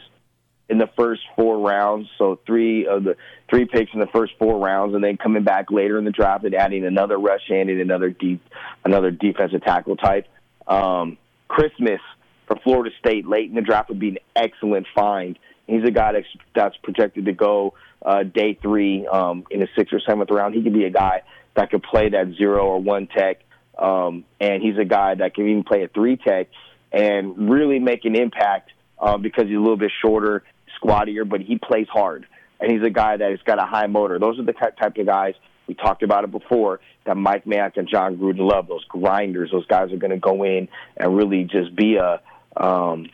in the first four rounds. So three of the three picks in the first four rounds, and then coming back later in the draft and adding another rush end and another deep, another defensive tackle type. Um, Christmas for Florida State late in the draft would be an excellent find. He's a guy that's, that's projected to go uh, day three um, in the sixth or seventh round. He could be a guy that could play that zero or one tech, um, and he's a guy that can even play a three tech and really make an impact uh, because he's a little bit shorter, squattier, but he plays hard. And he's a guy that has got a high motor. Those are the type of guys we talked about it before that Mike Mayock and Jon Gruden love. Those grinders. Those guys are going to go in and really just be a um,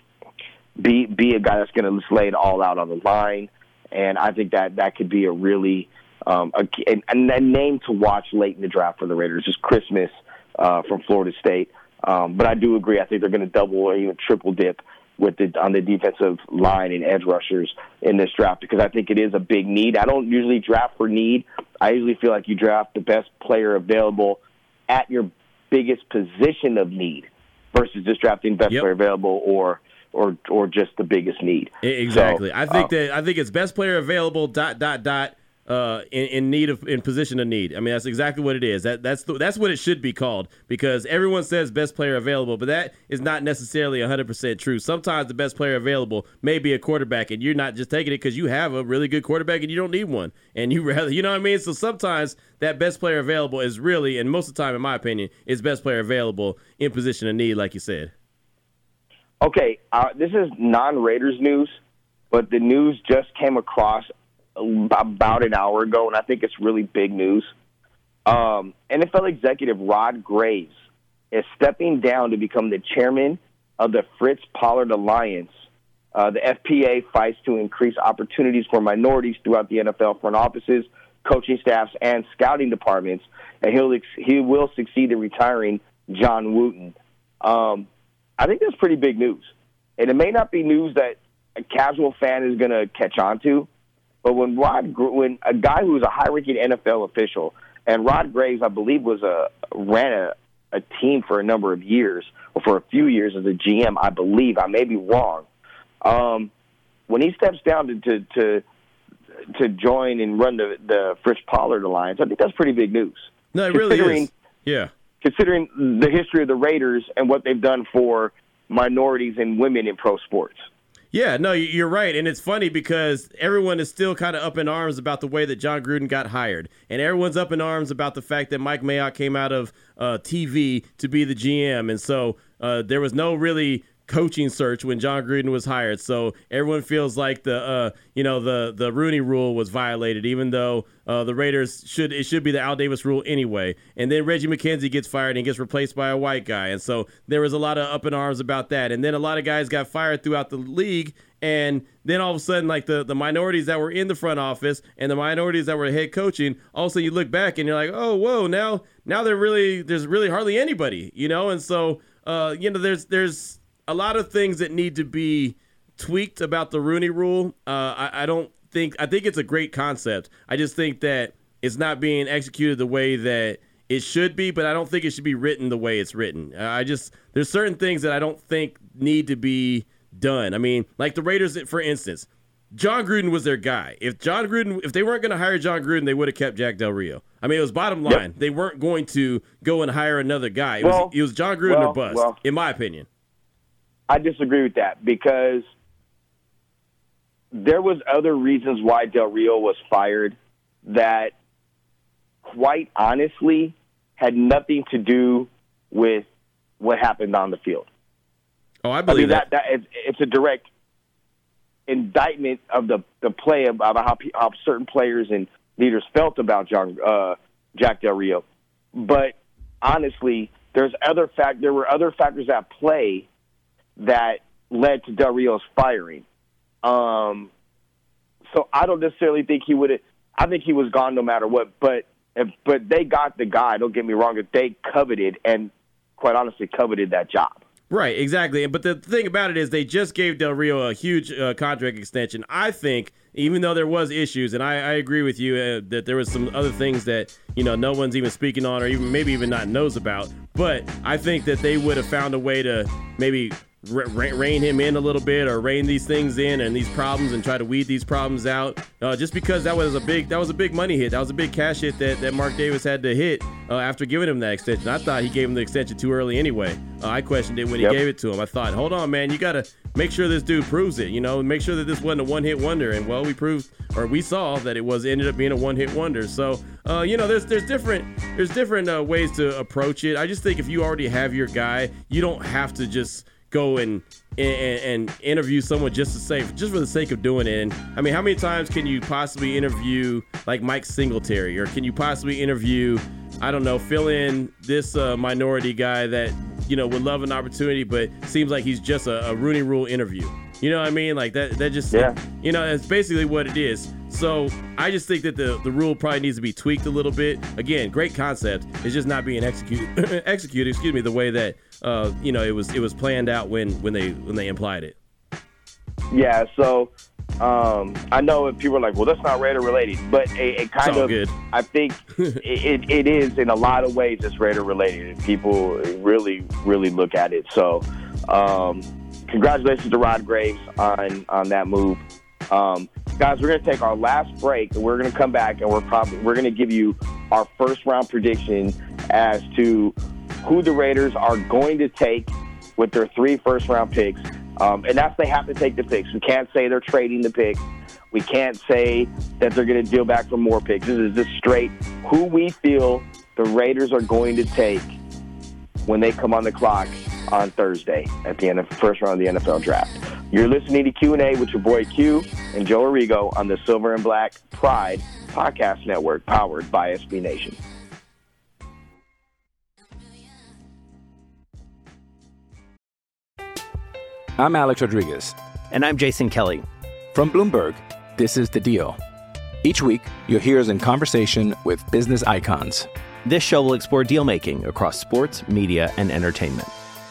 be be a guy that's going to lay it all out on the line. And I think that that could be a really um, a, a, a name to watch late in the draft for the Raiders. Just Christmas uh, from Florida State. Um, but I do agree. I think they're going to double or even triple dip with the on the defensive line and edge rushers in this draft because I think it is a big need. I don't usually draft for need. I usually feel like you draft the best player available at your biggest position of need versus just drafting best yep. player available or or or just the biggest need. Exactly. So, I think uh, that I think it's best player available dot dot dot uh, in, in need of in position of need. I mean, that's exactly what it is. That that's the, that's what it should be called because everyone says best player available, but that is not necessarily 100% true. Sometimes the best player available may be a quarterback, and you're not just taking it because you have a really good quarterback and you don't need one, and you [laughs] rather, you know what I mean. So sometimes that best player available is really, and most of the time, in my opinion, is best player available in position of need, like you said. Okay, uh, this is non-Raiders news, but the news just came across about an hour ago, and I think it's really big news. Um, NFL executive Rod Graves is stepping down to become the chairman of the Fritz Pollard Alliance. Uh, the FPA fights to increase opportunities for minorities throughout the NFL front offices, coaching staffs, and scouting departments. And he'll he will succeed in retiring John Wooten. Um, I think that's pretty big news, and it may not be news that a casual fan is going to catch on to. But when Rod, when a guy who was a high-ranking NFL official, and Rod Graves, I believe, was a ran a, a team for a number of years, or for a few years as a GM, I believe. I may be wrong. Um, when he steps down to, to to to join and run the the Fritz Pollard Alliance, I think that's pretty big news. No, it really is. Yeah. Considering the history of the Raiders and what they've done for minorities and women in pro sports. Yeah, no, you're right. And it's funny because everyone is still kind of up in arms about the way that Jon Gruden got hired. And everyone's up in arms about the fact that Mike Mayock came out of uh, TV to be the GM. And so uh, there was no really coaching search when Jon Gruden was hired. So everyone feels like the uh, you know the the Rooney Rule was violated, even though uh, the Raiders should it should be the Al Davis Rule anyway. And then Reggie McKenzie gets fired and gets replaced by a white guy, and so there was a lot of up in arms about that. And then a lot of guys got fired throughout the league. And then all of a sudden, like the, the minorities that were in the front office and the minorities that were head coaching, also you look back and you're like, oh, whoa, now now they're really there's really hardly anybody, you know. And so uh, you know, there's there's a lot of things that need to be tweaked about the Rooney Rule. Uh, I, I don't think I think it's a great concept. I just think that it's not being executed the way that it should be, but I don't think it should be written the way it's written. I just there's certain things that I don't think need to be done. I mean, like the Raiders, for instance, Jon Gruden was their guy. If Jon Gruden, if they weren't going to hire Jon Gruden, they would have kept Jack Del Rio. I mean, it was bottom line. Yep. They weren't going to go and hire another guy. It well, was it was Jon Gruden well, or bust, well, in my opinion. I disagree with that because there was other reasons why Del Rio was fired that, quite honestly, had nothing to do with what happened on the field. Oh, I believe I mean, that. that, that it's, it's, a direct indictment of the the play about how, how certain players and leaders felt about John uh, Jack Del Rio. But honestly, there's other fact. There were other factors at play that led to Del Rio's firing. Um, so I don't necessarily think he would have. I think he was gone no matter what. But if, but they got the guy. Don't get me wrong. If they coveted and quite honestly coveted that job. Right, exactly. But the thing about it is, they just gave Del Rio a huge uh, contract extension. I think, even though there was issues, and I, I agree with you uh, that there was some other things that you know no one's even speaking on, or even maybe even not knows about. But I think that they would have found a way to maybe rein him in a little bit or rein these things in and these problems and try to weed these problems out. Uh, just because that was a big that was a big money hit. That was a big cash hit that, that Mark Davis had to hit uh, after giving him that extension. I thought he gave him the extension too early anyway. Uh, I questioned it when he yep. gave it to him. I thought, hold on, man, you got to make sure this dude proves it. You know, make sure that this wasn't a one hit wonder. And well, we proved or we saw that it was ended up being a one hit wonder. So, uh, you know, there's there's different there's different uh, ways to approach it. I just think if you already have your guy, you don't have to just go and, and, and interview someone just to say just for the sake of doing it. And I mean, how many times can you possibly interview like Mike Singletary, or can you possibly interview I don't know, fill in this uh, minority guy that you know would love an opportunity, but seems like he's just a, a Rooney Rule interview. You know what I mean? Like that. That just yeah. You know, that's basically what it is. So I just think that the the rule probably needs to be tweaked a little bit. Again, great concept. It's just not being executed. [coughs] executed. Excuse me. The way that uh, you know it was it was planned out when when they when they implied it. Yeah. So um, I know if people are like, well, that's not Raider related, but it, it kind of, good. I think [laughs] it, it is in a lot of ways it's Raider related, people really, really look at it. So, um, congratulations to Rod Graves on on that move. Um, guys, we're going to take our last break, and we're going to come back, and we're probably we're going to give you our first round prediction as to who the Raiders are going to take with their three first round picks um, and that's they have to take the picks. We can't say they're trading the picks. We can't say that they're going to deal back for more picks. This is just straight who we feel the Raiders are going to take when they come on the clock on Thursday at the end of the first round of the NFL draft. You're listening to Q&A with your boy Q and Joe Arrigo on the Silver and Black Pride Podcast Network powered by SB Nation. I'm Alex Rodriguez. And I'm Jason Kelly. From Bloomberg, this is The Deal. Each week, you'll hear us in conversation with business icons. This show will explore deal making across sports, media, and entertainment.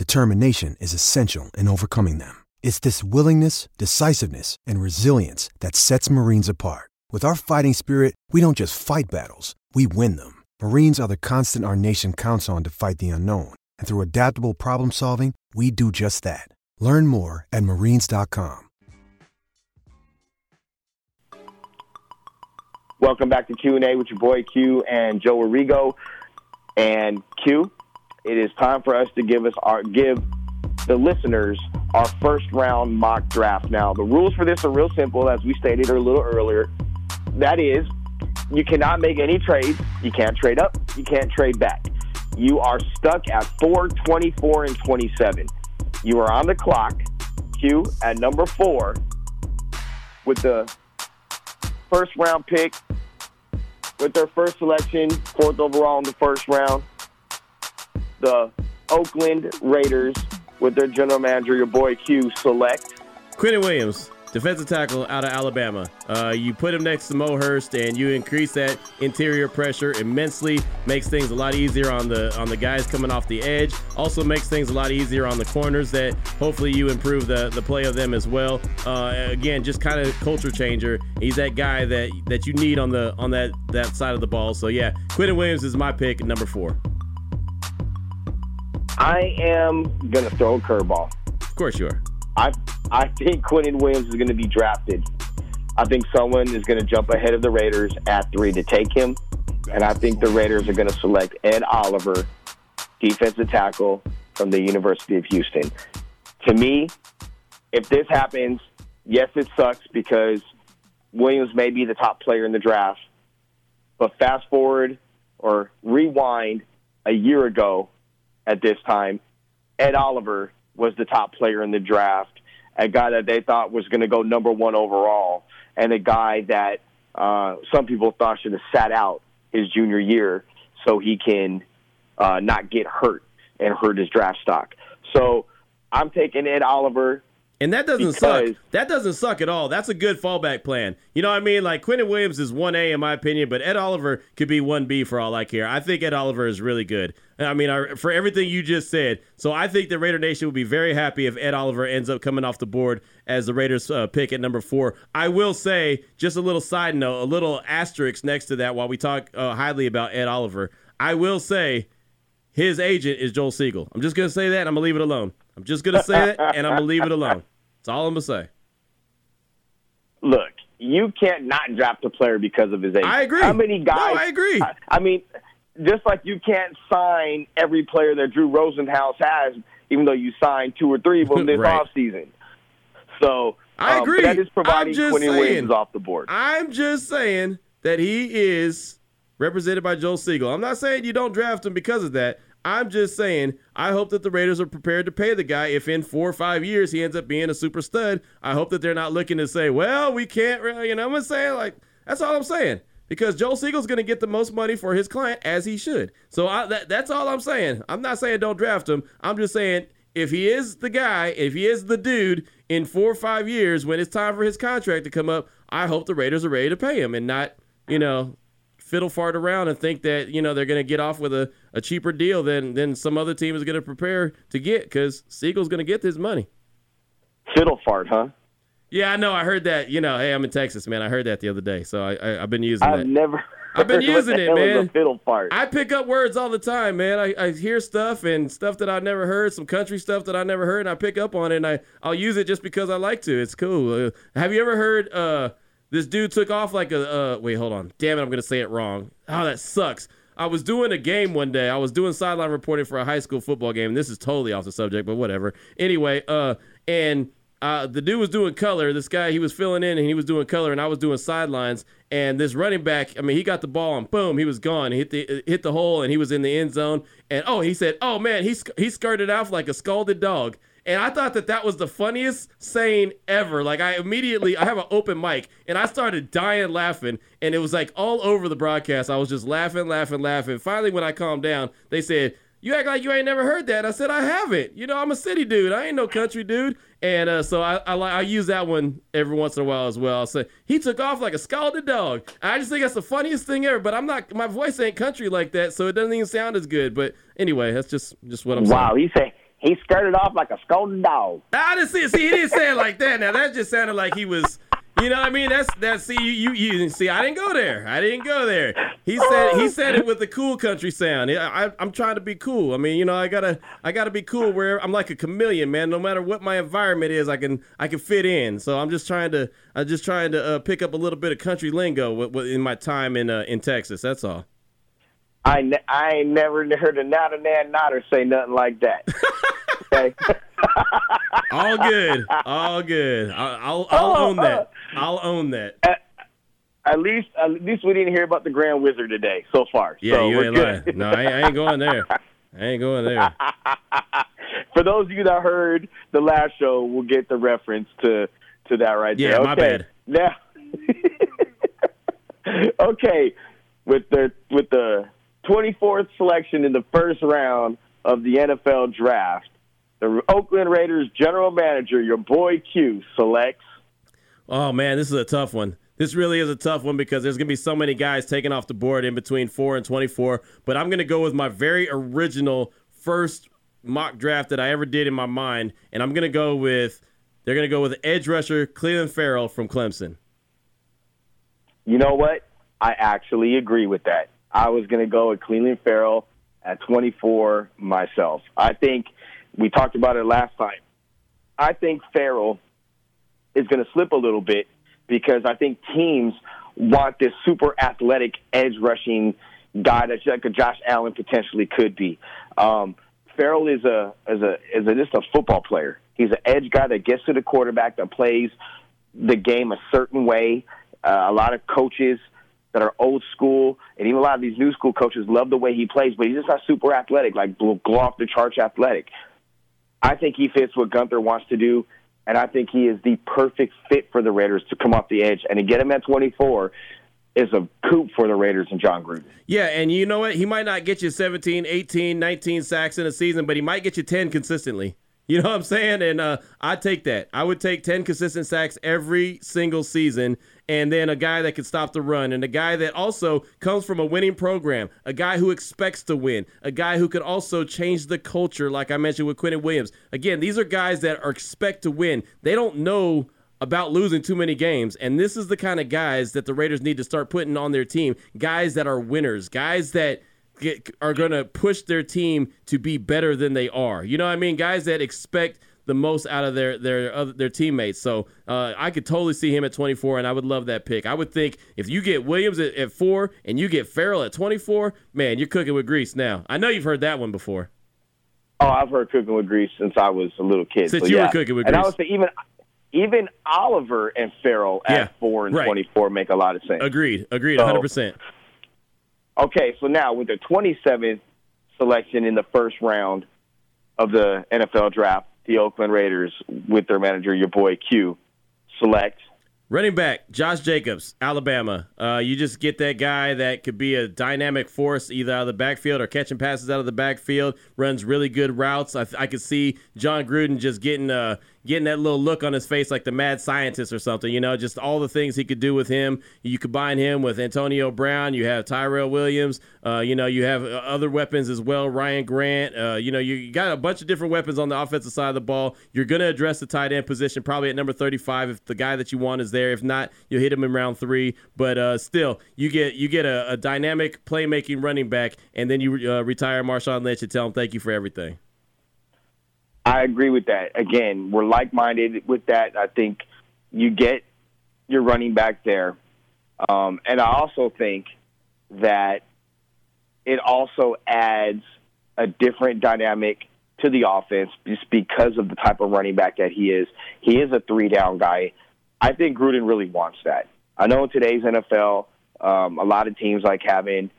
determination is essential in overcoming them. It's this willingness, decisiveness, and resilience that sets Marines apart. With our fighting spirit, we don't just fight battles, we win them. Marines are the constant our nation counts on to fight the unknown. And through adaptable problem solving, we do just that. Learn more at marines.com. Welcome back to Q&A with your boy Q and Joe Arrigo. And Q, it is time for us to give us our give the listeners our first round mock draft. Now, the rules for this are real simple as we stated a little earlier. That is, you cannot make any trades. You can't trade up, you can't trade back. You are stuck at 4, 24, and 27. You are on the clock, Q, at number four with the first round pick, with their first selection, fourth overall in the first round. The Oakland Raiders, with their general manager, your boy Q, select Quinnen Williams. defensive tackle out of Alabama. Uh, you put him next to Mo Hurst, and you increase that interior pressure immensely. Makes things a lot easier on the on the guys coming off the edge. Also makes things a lot easier on the corners. That hopefully you improve the the play of them as well. Uh, again, just kind of culture changer. He's that guy that that you need on the on that that side of the ball. So yeah, Quinnen Williams is my pick number four. I am gonna throw a curveball. Of course you are. I I think Quinnen Williams is going to be drafted. I think someone is going to jump ahead of the Raiders at three to take him, and I think the Raiders are going to select Ed Oliver, defensive tackle from the University of Houston. To me, if this happens, yes, it sucks because Williams may be the top player in the draft. But fast forward or rewind a year ago at this time, Ed Oliver was the top player in the draft, a guy that they thought was going to go number one overall, and a guy that uh, some people thought should have sat out his junior year so he can uh, not get hurt and hurt his draft stock. So I'm taking Ed Oliver. And that doesn't suck. That doesn't suck at all. That's a good fallback plan. You know what I mean? Like Quinnen Williams is 1A in my opinion, but Ed Oliver could be 1B for all I care. I think Ed Oliver is really good. I mean, I, for everything you just said. So I think the Raider Nation would be very happy if Ed Oliver ends up coming off the board as the Raiders uh, pick at number four. I will say, just a little side note, a little asterisk next to that while we talk uh, highly about Ed Oliver. I will say his agent is Joel Segal. I'm just going to say that and I'm going to leave it alone. I'm just going to say it and I'm going to leave it alone. That's all I'm going to say. Look, you can't not draft a player because of his age. I agree. How many guys? No, I agree. I, I mean, just like you can't sign every player that Drew Rosenhaus has, even though you signed two or three of them [laughs] this Right. offseason. So I um, agree. That is providing I'm just Quinnen saying. Williams off the board. I'm just saying that he is represented by Joel Segal. I'm not saying you don't draft him because of that. I'm just saying I hope that the Raiders are prepared to pay the guy if in four or five years he ends up being a super stud. I hope that they're not looking to say, well, we can't really, you know, I'm saying, like, that's all I'm saying. Because Joel Segal's going to get the most money for his client as he should. So I, that, that's all I'm saying. I'm not saying don't draft him. I'm just saying if he is the guy, if he is the dude in four or five years when it's time for his contract to come up, I hope the Raiders are ready to pay him and not, you know, fiddle fart around and think that, you know, they're going to get off with a, a cheaper deal than, than some other team is going to prepare to get because Segal's going to get his money. Fiddle fart, huh? Yeah, I know. I heard that. You know, hey, I'm in Texas, man. I heard that the other day, so I, I I've been using it. I've that. never. [laughs] I've been using it, man. fiddle fart. I pick up words all the time, man. I, I hear stuff and stuff that I never heard, some country stuff that I never heard, and I pick up on it and I I'll use it just because I like to. It's cool. Uh, have you ever heard uh this dude took off like a uh wait, hold on. Damn it, I'm gonna say it wrong. Oh, that sucks. I was doing a game one day. I was doing sideline reporting for a high school football game. This is totally off the subject, but whatever. Anyway, uh, and uh, the dude was doing color. This guy, he was filling in and he was doing color, and I was doing sidelines. And this running back, I mean, he got the ball and boom, he was gone. He hit the hit the hole and he was in the end zone. And oh, he said, "Oh man, he he skirted off like a scalded dog." And I thought that that was the funniest saying ever. Like I immediately, I have an open mic, and I started dying laughing, and it was like all over the broadcast. I was just laughing, laughing, laughing. Finally, when I calmed down, they said, "You act like you ain't never heard that." I said, "I haven't. You know, I'm a city dude. I ain't no country dude." And uh, so I, I I use that one every once in a while as well. So he took off like a scalded dog. I just think that's the funniest thing ever. But I'm not. My voice ain't country like that, so it doesn't even sound as good. But anyway, that's just just what I'm saying. wow, he said he skirted off like a scolding dog. I didn't see. See, he didn't say it like that. Now that just sounded like he was. You know what I mean? That's that's see you you you see. I didn't go there. I didn't go there. He said he said it with a cool country sound. I, I I'm trying to be cool. I mean, you know, I gotta I gotta be cool. Where I'm like a chameleon, man. No matter what my environment is, I can I can fit in. So I'm just trying to I'm just trying to uh, pick up a little bit of country lingo with, with, in my time in uh, in Texas. That's all. I, ne- I ain't never heard a nada nan nodder say nothing like that. [laughs] Okay. All good. [laughs] All good. I, I'll I'll own that. I'll own that. At least, at least we didn't hear about the Grand Wizard today so far. Yeah, so you ain't good. lying. No, I ain't, I ain't going there. I ain't going there. [laughs] For those of you that heard the last show, we'll get the reference to to that right Yeah, there. my Okay. bad. Now, okay, with the with the 24th selection in the first round of the NFL draft, the Oakland Raiders general manager, your boy Q, selects Oh man, this is a tough one. This really is a tough one because there's going to be so many guys taken off the board in between 4 and 24, but I'm going to go with my very original first mock draft that I ever did in my mind, and I'm going to go with they're going to go with edge rusher Clelin Ferrell from Clemson. You know what? I actually agree with that. I was going to go with Clelin Ferrell at 24 myself. I think we talked about it last time. I think Ferrell is going to slip a little bit because I think teams want this super athletic edge rushing guy that's like a Josh Allen potentially could be. Um, Ferrell is a is a is a, just a football player. He's an edge guy that gets to the quarterback that plays the game a certain way. Uh, a lot of coaches that are old school, and even a lot of these new school coaches love the way he plays, but he's just not super athletic, like blow off the charts athletic. I think he fits what Guenther wants to do, and I think he is the perfect fit for the Raiders to come off the edge and to get him at 24 is a coup for the Raiders and Jon Gruden. Yeah, and you know what? He might not get you 17, 18, 19 sacks in a season, but he might get you 10 consistently. You know what I'm saying? And uh, I take that. I would take 10 consistent sacks every single season, and then a guy that can stop the run, and a guy that also comes from a winning program, a guy who expects to win, a guy who could also change the culture, like I mentioned with Quinnen Williams. Again, these are guys that are expect to win. They don't know about losing too many games. And this is the kind of guys that the Raiders need to start putting on their team. Guys that are winners, guys that get, are going to push their team to be better than they are. You know what I mean? Guys that expect the most out of their their other, their teammates. So uh, I could totally see him at 24, and I would love that pick. I would think if you get Williams at, at four and you get Ferrell at 24, man, you're cooking with grease now. I know you've heard that one before. Oh, I've heard cooking with grease since I was a little kid. Since so, you yeah. were cooking with and grease. And I would say even even Oliver and Ferrell at Yeah, four and right. 24 make a lot of sense. Agreed. Agreed. So- 100%. Okay, so now with the 27th selection in the first round of the NFL draft, the Oakland Raiders, with their manager, your boy Q, select Running back, Josh Jacobs, Alabama. Uh, you just get that guy that could be a dynamic force either out of the backfield or catching passes out of the backfield, runs really good routes. I, I could see Jon Gruden just getting uh, getting that little look on his face like the mad scientist or something, you know, just all the things he could do with him. You combine him with Antonio Brown, you have Tyrell Williams, uh, you know, you have uh, other weapons as well, Ryan Grant. Uh, you know, you, got a bunch of different weapons on the offensive side of the ball. You're going to address the tight end position probably at number 35 if the guy that you want is there. If not, you'll hit him in round three. But uh, still, you get you get a, a dynamic playmaking running back, and then you uh, retire Marshawn Lynch and tell him thank you for everything. I agree with that. Again, we're like minded with that. I think you get your running back there. Um, and I also think that it also adds a different dynamic to the offense just because of the type of running back that he is. He is a three down guy. I think Gruden really wants that. I know in today's NFL, um, a lot of teams like having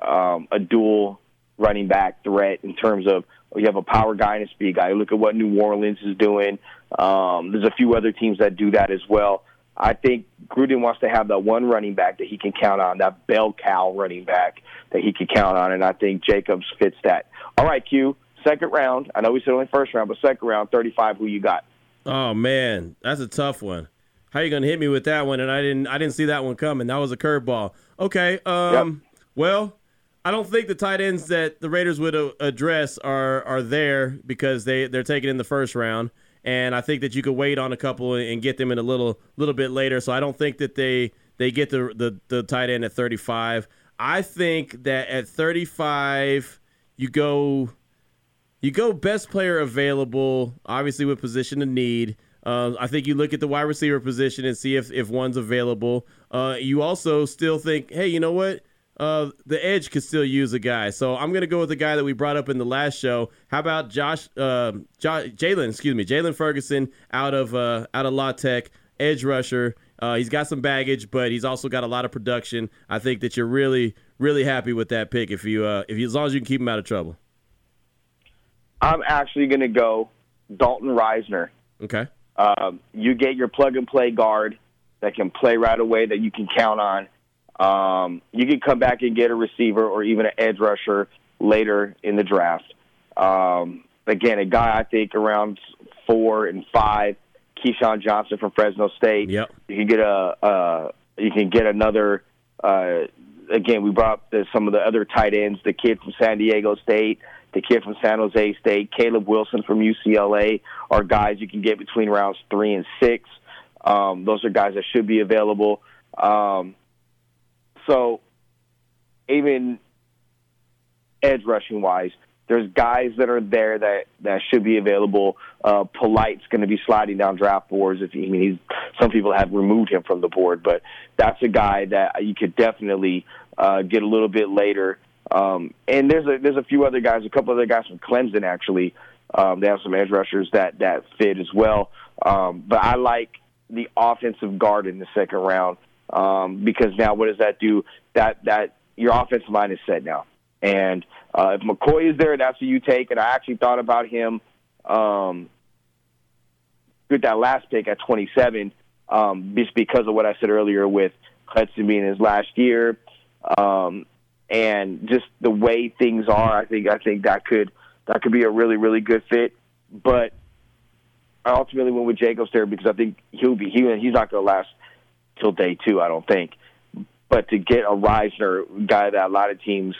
um, a dual running back threat in terms of you have a power guy and a speed guy. Look at what New Orleans is doing. Um, there's a few other teams that do that as well. I think Gruden wants to have that one running back that he can count on, that bell cow running back that he can count on, and I think Jacobs fits that. All right, Q, second round. I know we said only first round, but second round, 35. Who you got? Oh man, that's a tough one. How you gonna hit me with that one? And I didn't I didn't see that one coming. That was a curveball. Okay. Um. Well, I don't think the tight ends that the Raiders would address are are there because they they're taken in the first round, and I think that you could wait on a couple and get them in a little little bit later. So I don't think that they they get the the, the tight end at 35. I think that at 35 you go you go best player available, obviously with position of need. Uh, I think you look at the wide receiver position and see if, if one's available. Uh, you also still think, hey, you know what? Uh, the edge could still use a guy. So I'm going to go with the guy that we brought up in the last show. How about Josh, uh, jo- Jaylon, excuse me, Jaylon Ferguson out of uh, out of La Tech, edge rusher. Uh, he's got some baggage, but he's also got a lot of production. I think that you're really, really happy with that pick if you, uh, if you, as long as you can keep him out of trouble. I'm actually going to go Dalton Risner. Okay. Um, you get your plug and play guard that can play right away that you can count on. Um, you can come back and get a receiver or even an edge rusher later in the draft. Um, again, a guy I think around four and five KeeSean Johnson from Fresno State. Yep. You can get a uh, you can get another. Uh, again, we brought up the, some of the other tight ends. The kid from San Diego State, the kid from San Jose State, Caleb Wilson from UCLA are guys you can get between rounds three and six. Um, those are guys that should be available. Um, so even edge rushing wise, there's guys that are there that that should be available. Uh, Polite's going to be sliding down draft boards. If he, I mean, he's some people have removed him from the board, but that's a guy that you could definitely uh, get a little bit later. Um, and there's a there's a few other guys, a couple other guys from Clemson actually. Um, they have some edge rushers that that fit as well. Um, but I like the offensive guard in the second round um, because now what does that do? That that your offensive line is set now. And uh, if McCoy is there, that's who you take. And I actually thought about him um, with that last pick at 27, um, just because of what I said earlier with Hudson being his last year, um, and just the way things are. I think I think that could that could be a really really good fit. But I ultimately went with Jacobs there because I think he'll be he he's not going to last till day two. I don't think. But to get a Risner guy that a lot of teams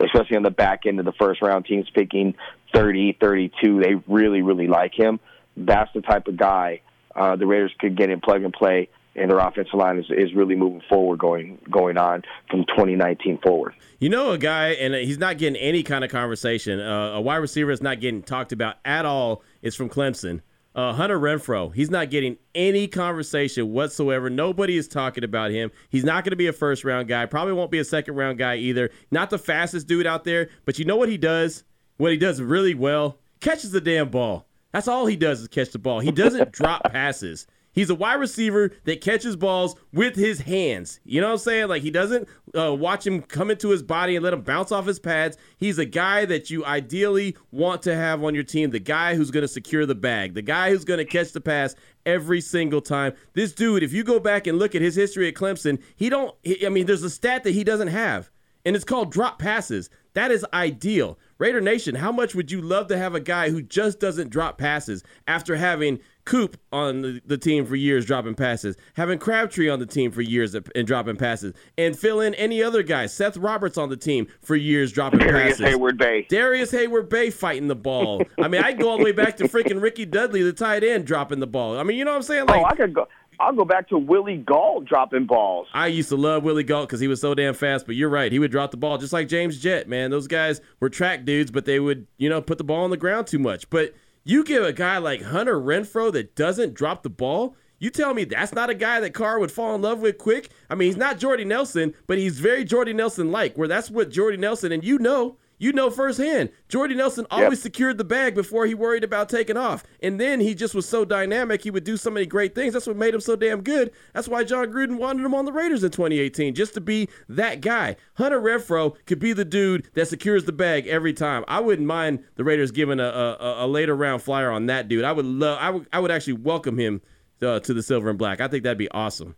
especially on the back end of the first round, teams picking 30, 32. They really, really like him. That's the type of guy uh, the Raiders could get in plug and play, and their offensive line is, is really moving forward going going on from 2019 forward. You know, a guy, and he's not getting any kind of conversation. Uh, a wide receiver is not getting talked about at all. Is from Clemson. Uh, Hunter Renfrow, he's not getting any conversation whatsoever. Nobody is talking about him. He's not going to be a first round guy. Probably won't be a second round guy either. Not the fastest dude out there, but you know what he does? What he does really well? Catches the damn ball. That's all he does is catch the ball. He doesn't [laughs] drop passes. He's a wide receiver that catches balls with his hands. You know what I'm saying? Like he doesn't uh, watch him come into his body and let him bounce off his pads. He's a guy that you ideally want to have on your team. The guy who's going to secure the bag. The guy who's going to catch the pass every single time. This dude, if you go back and look at his history at Clemson, he don't. I mean, there's a stat that he doesn't have, and it's called drop passes. That is ideal. Raider Nation, how much would you love to have a guy who just doesn't drop passes after having Coop on the, the, team for years dropping passes, having Crabtree on the team for years and dropping passes, and fill in any other guys. Seth Roberts on the team for years dropping Darrius passes. Heyward-Bey. Darius Hayward Bay fighting the ball. I mean, I go all the way back to freaking Ricky Dudley, the tight end, dropping the ball. I mean, you know what I'm saying? Oh, like, oh, I could go. I'll go back to Willie Gault dropping balls. I used to love Willie Gault because he was so damn fast. But you're right, he would drop the ball just like James Jett. Man, those guys were track dudes, but they would, you know, put the ball on the ground too much. But you give a guy like Hunter Renfrow that doesn't drop the ball. You tell me that's not a guy that Carr would fall in love with quick. I mean, he's not Jordy Nelson, but he's very Jordy Nelson like. Where that's what Jordy Nelson and you know you know firsthand. Jordy Nelson always yep. secured the bag before he worried about taking off. And then he just was so dynamic. He would do so many great things. That's what made him so damn good. That's why Jon Gruden wanted him on the Raiders in 2018, just to be that guy. Hunter Renfrow could be the dude that secures the bag every time. I wouldn't mind the Raiders giving a, a, a later round flyer on that dude. I would love. I would. I would actually welcome him uh, to the silver and black. I think that'd be awesome.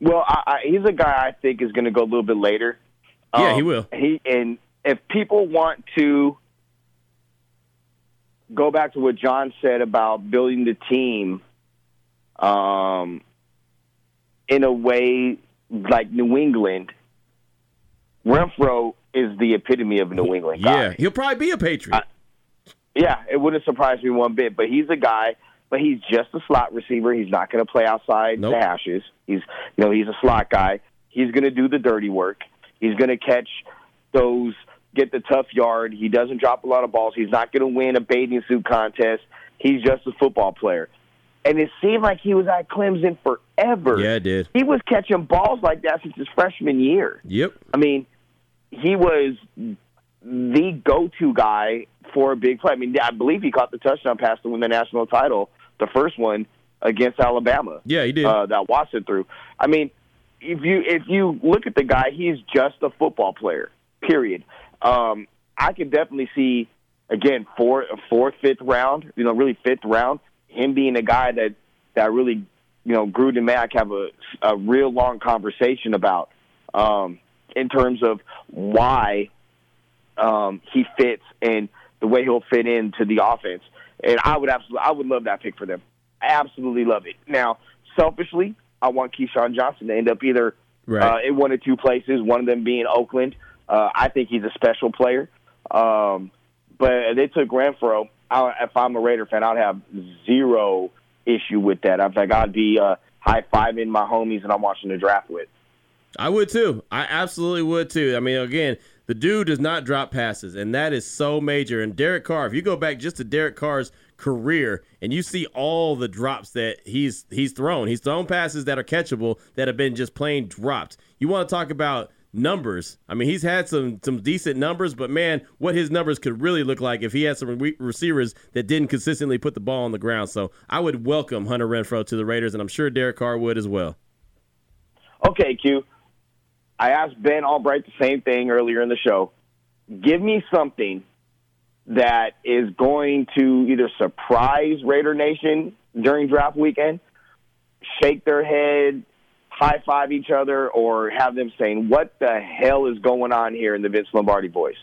Well, I, I, he's a guy I think is going to go a little bit later. Yeah, um, he will. He and if people want to go back to what John said about building the team um, in a way like New England, Renfrow is the epitome of New England. Yeah, he'll probably be a Patriot. Yeah, it wouldn't surprise me one bit. But he's a guy. But he's just a slot receiver. He's not going to play outside nope. the hashes. He's, you know, he's a slot guy. He's going to do the dirty work. He's going to catch those get the tough yard. He doesn't drop a lot of balls. He's not going to win a bathing suit contest. He's just a football player. And it seemed like he was at Clemson forever. Yeah, it did. He was catching balls like that since his freshman year. Yep. I mean, he was the go-to guy for a big play. I mean, I believe he caught the touchdown pass to win the national title, the first one against Alabama. Yeah, he did. Uh, that Watson threw. I mean, if you if you look at the guy, he's just a football player. Period um, I can definitely see again fourth, fourth, fifth round. You know, really fifth round. Him being a guy that that really, you know, Gruden and Mack have a a real long conversation about um, in terms of why um, he fits and the way he'll fit into the offense. And I would absolutely, I would love that pick for them. absolutely love it. Now, selfishly, I want KeeSean Johnson to end up either Right. uh, in one of two places, one of them being Oakland. Uh, I think he's a special player. Um, but they took Renfrow. I, if I'm a Raider fan, I'd have zero issue with that. I think I'd be uh, high fiving my homies and I'm watching the draft with. I would too. I absolutely would too. I mean, again, the dude does not drop passes, and that is so major. And Derek Carr, if you go back just to Derek Carr's career and you see all the drops that he's he's thrown, he's thrown passes that are catchable that have been just plain dropped. You want to talk about numbers? I mean, he's had some some decent numbers, but man, what his numbers could really look like if he had some re- receivers that didn't consistently put the ball on the ground. So I would welcome Hunter Renfrow to the Raiders, and I'm sure Derek Carr would as well. Okay, Q. I asked Ben Albright the same thing earlier in the show. Give me something that is going to either surprise Raider Nation during draft weekend, shake their head, high five each other, or have them saying, What the hell is going on here in the Vince Lombardi voice?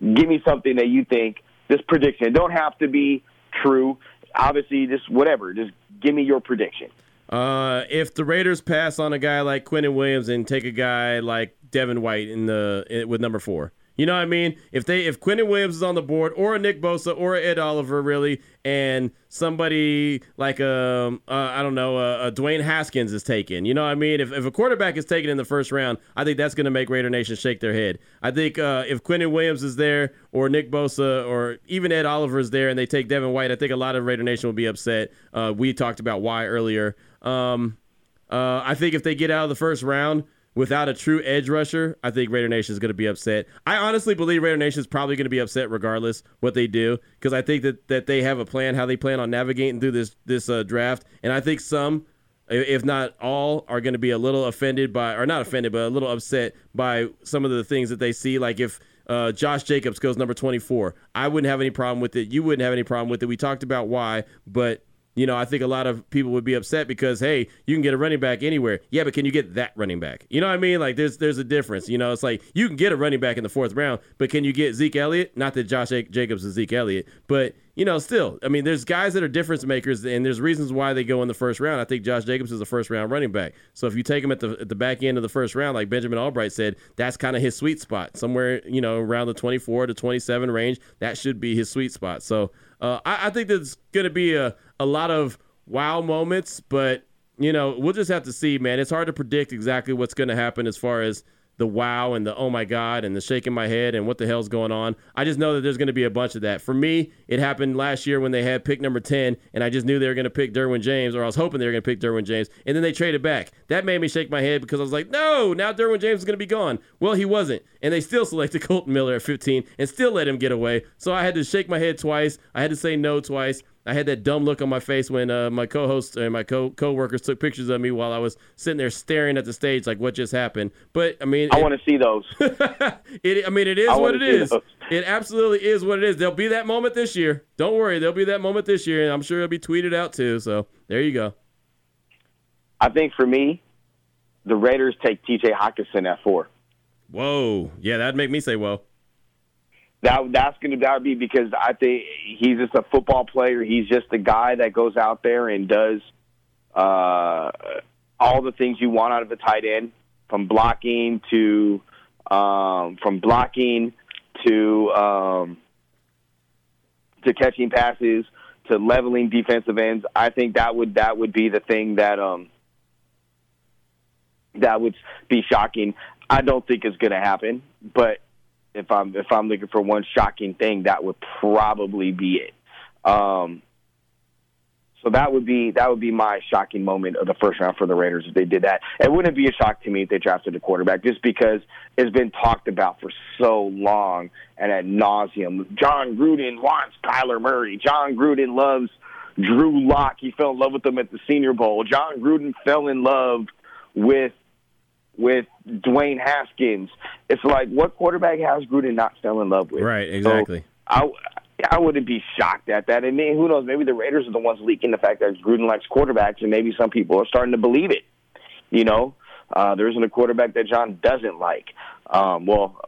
Give me something that you think this prediction. It don't have to be true. Obviously, just whatever. Just give me your prediction. Uh, if the Raiders pass on a guy like Quinnen Williams and take a guy like Devin White in the with number four, you know what I mean? If they if Quinnen Williams is on the board, or a Nick Bosa, or a Ed Oliver, really, and somebody like um uh, I don't know uh, uh, Dwayne Haskins is taken, you know what I mean? If if a quarterback is taken in the first round, I think that's going to make Raider Nation shake their head. I think uh, if Quinnen Williams is there, or Nick Bosa, or even Ed Oliver is there, and they take Devin White, I think a lot of Raider Nation will be upset. Uh, we talked about why earlier. Um, uh, I think if they get out of the first round without a true edge rusher, I think Raider Nation is going to be upset. I honestly believe Raider Nation is probably going to be upset regardless what they do because I think that, that they have a plan how they plan on navigating through this this uh, draft, and I think some, if not all, are going to be a little offended by or not offended, but a little upset by some of the things that they see. Like if uh, Josh Jacobs goes number 24, I wouldn't have any problem with it. You wouldn't have any problem with it. We talked about why, but you know, I think a lot of people would be upset because hey, you can get a running back anywhere. Yeah, but can you get that running back? You know what I mean? Like there's there's a difference. You know, it's like you can get a running back in the fourth round, but can you get Zeke Elliott? Not that Josh Jacobs is Zeke Elliott, but you know, still, I mean, there's guys that are difference makers, and there's reasons why they go in the first round. I think Josh Jacobs is a first round running back. So if you take him at the at the back end of the first round, like Benjamin Albright said, that's kind of his sweet spot, somewhere you know around the 24 to 27 range. That should be his sweet spot. So uh, I, I think there's going to be a a lot of wow moments, but you know, we'll just have to see, man. It's hard to predict exactly what's going to happen as far as the wow and the oh my god and the shaking my head and what the hell's going on. I just know that there's going to be a bunch of that. For me, it happened last year when they had pick number 10 and I just knew they were going to pick Derwin James or I was hoping they were going to pick Derwin James and then they traded back. That made me shake my head because I was like, "No, now Derwin James is going to be gone." Well, he wasn't. And they still selected [laughs] Kolton Miller at 15 and still let him get away. So I had to shake my head twice. I had to say no twice. I had that dumb look on my face when uh, my co-hosts and my co co-workers took pictures of me while I was sitting there staring at the stage like what just happened. But I mean, I want to see those. [laughs] it, I mean, it is I what it is. those. It absolutely is what it is. There'll be that moment this year. Don't worry, there'll be that moment this year, and I'm sure it'll be tweeted out too. So there you go. I think for me, the Raiders take T.J. Hockenson at four. Whoa, yeah, that'd make me say whoa. That that's gonna that would be because I think he's just a football player. He's just a guy that goes out there and does uh, all the things you want out of a tight end, from blocking to um, from blocking to um, to catching passes to leveling defensive ends. I think that would that would be the thing that um, that would be shocking. I don't think it's going to happen, but if I'm if I'm looking for one shocking thing, that would probably be it. Um, so that would be that would be my shocking moment of the first round for the Raiders if they did that. It wouldn't be a shock to me if they drafted a quarterback, just because it's been talked about for so long and at nauseum. Jon Gruden wants Kyler Murray. Jon Gruden loves Drew Lock. He fell in love with him at the Senior Bowl. Jon Gruden fell in love with with Dwayne Haskins. It's like what quarterback has Gruden not fell in love with? Right, exactly. So I I wouldn't be shocked at that. And then who knows? Maybe the Raiders are the ones leaking the fact that Gruden likes quarterbacks, and maybe some people are starting to believe it. You know, uh, there isn't a quarterback that Jon doesn't like. Um, well,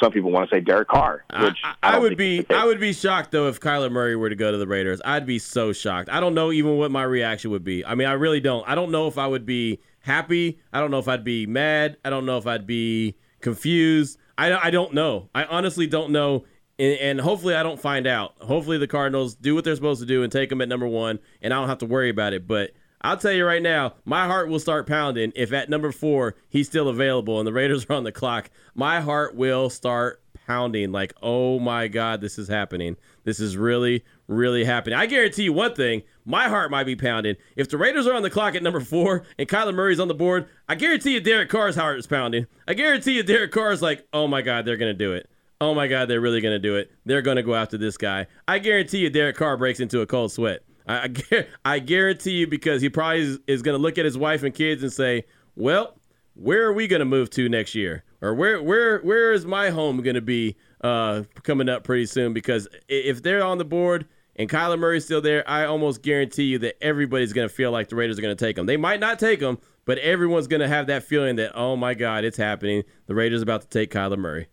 some people want to say Derek Carr, which I, I, I would be is the case. I would be shocked though if Kyler Murray were to go to the Raiders. I'd be so shocked. I don't know even what my reaction would be. I mean, I really don't. I don't know if I would be happy. I don't know if I'd be mad. I don't know if I'd be confused. I, I don't know. I honestly don't know. And, and hopefully I don't find out. Hopefully the Cardinals do what they're supposed to do and take him at number one, and I don't have to worry about it. But I'll tell you right now, my heart will start pounding if at number four he's still available and the Raiders [laughs] are on the clock. My heart will start pounding like, oh my God, this is happening. This is really, really happening. I guarantee you one thing, my heart might be pounding. If the Raiders are on the clock at number four and Kyler Murray's on the board, I guarantee you Derek Carr's heart is pounding. I guarantee you Derek Carr's like, oh my God, they're to do it. Oh my God, they're really to do it. They're to go after this guy. I guarantee you Derek Carr breaks into a cold sweat. I, I, [laughs] I guarantee you because he probably is, is to look at his wife and kids and say, well, where are we to move to next year? Or where where where is my home to be uh, coming up pretty soon? Because if they're on the board and Kyler Murray's still there, I almost guarantee you that everybody's going to feel like the Raiders are going to take him. They might not take him, but everyone's going to have that feeling that oh my God, it's happening. The Raiders are about to take Kyler Murray.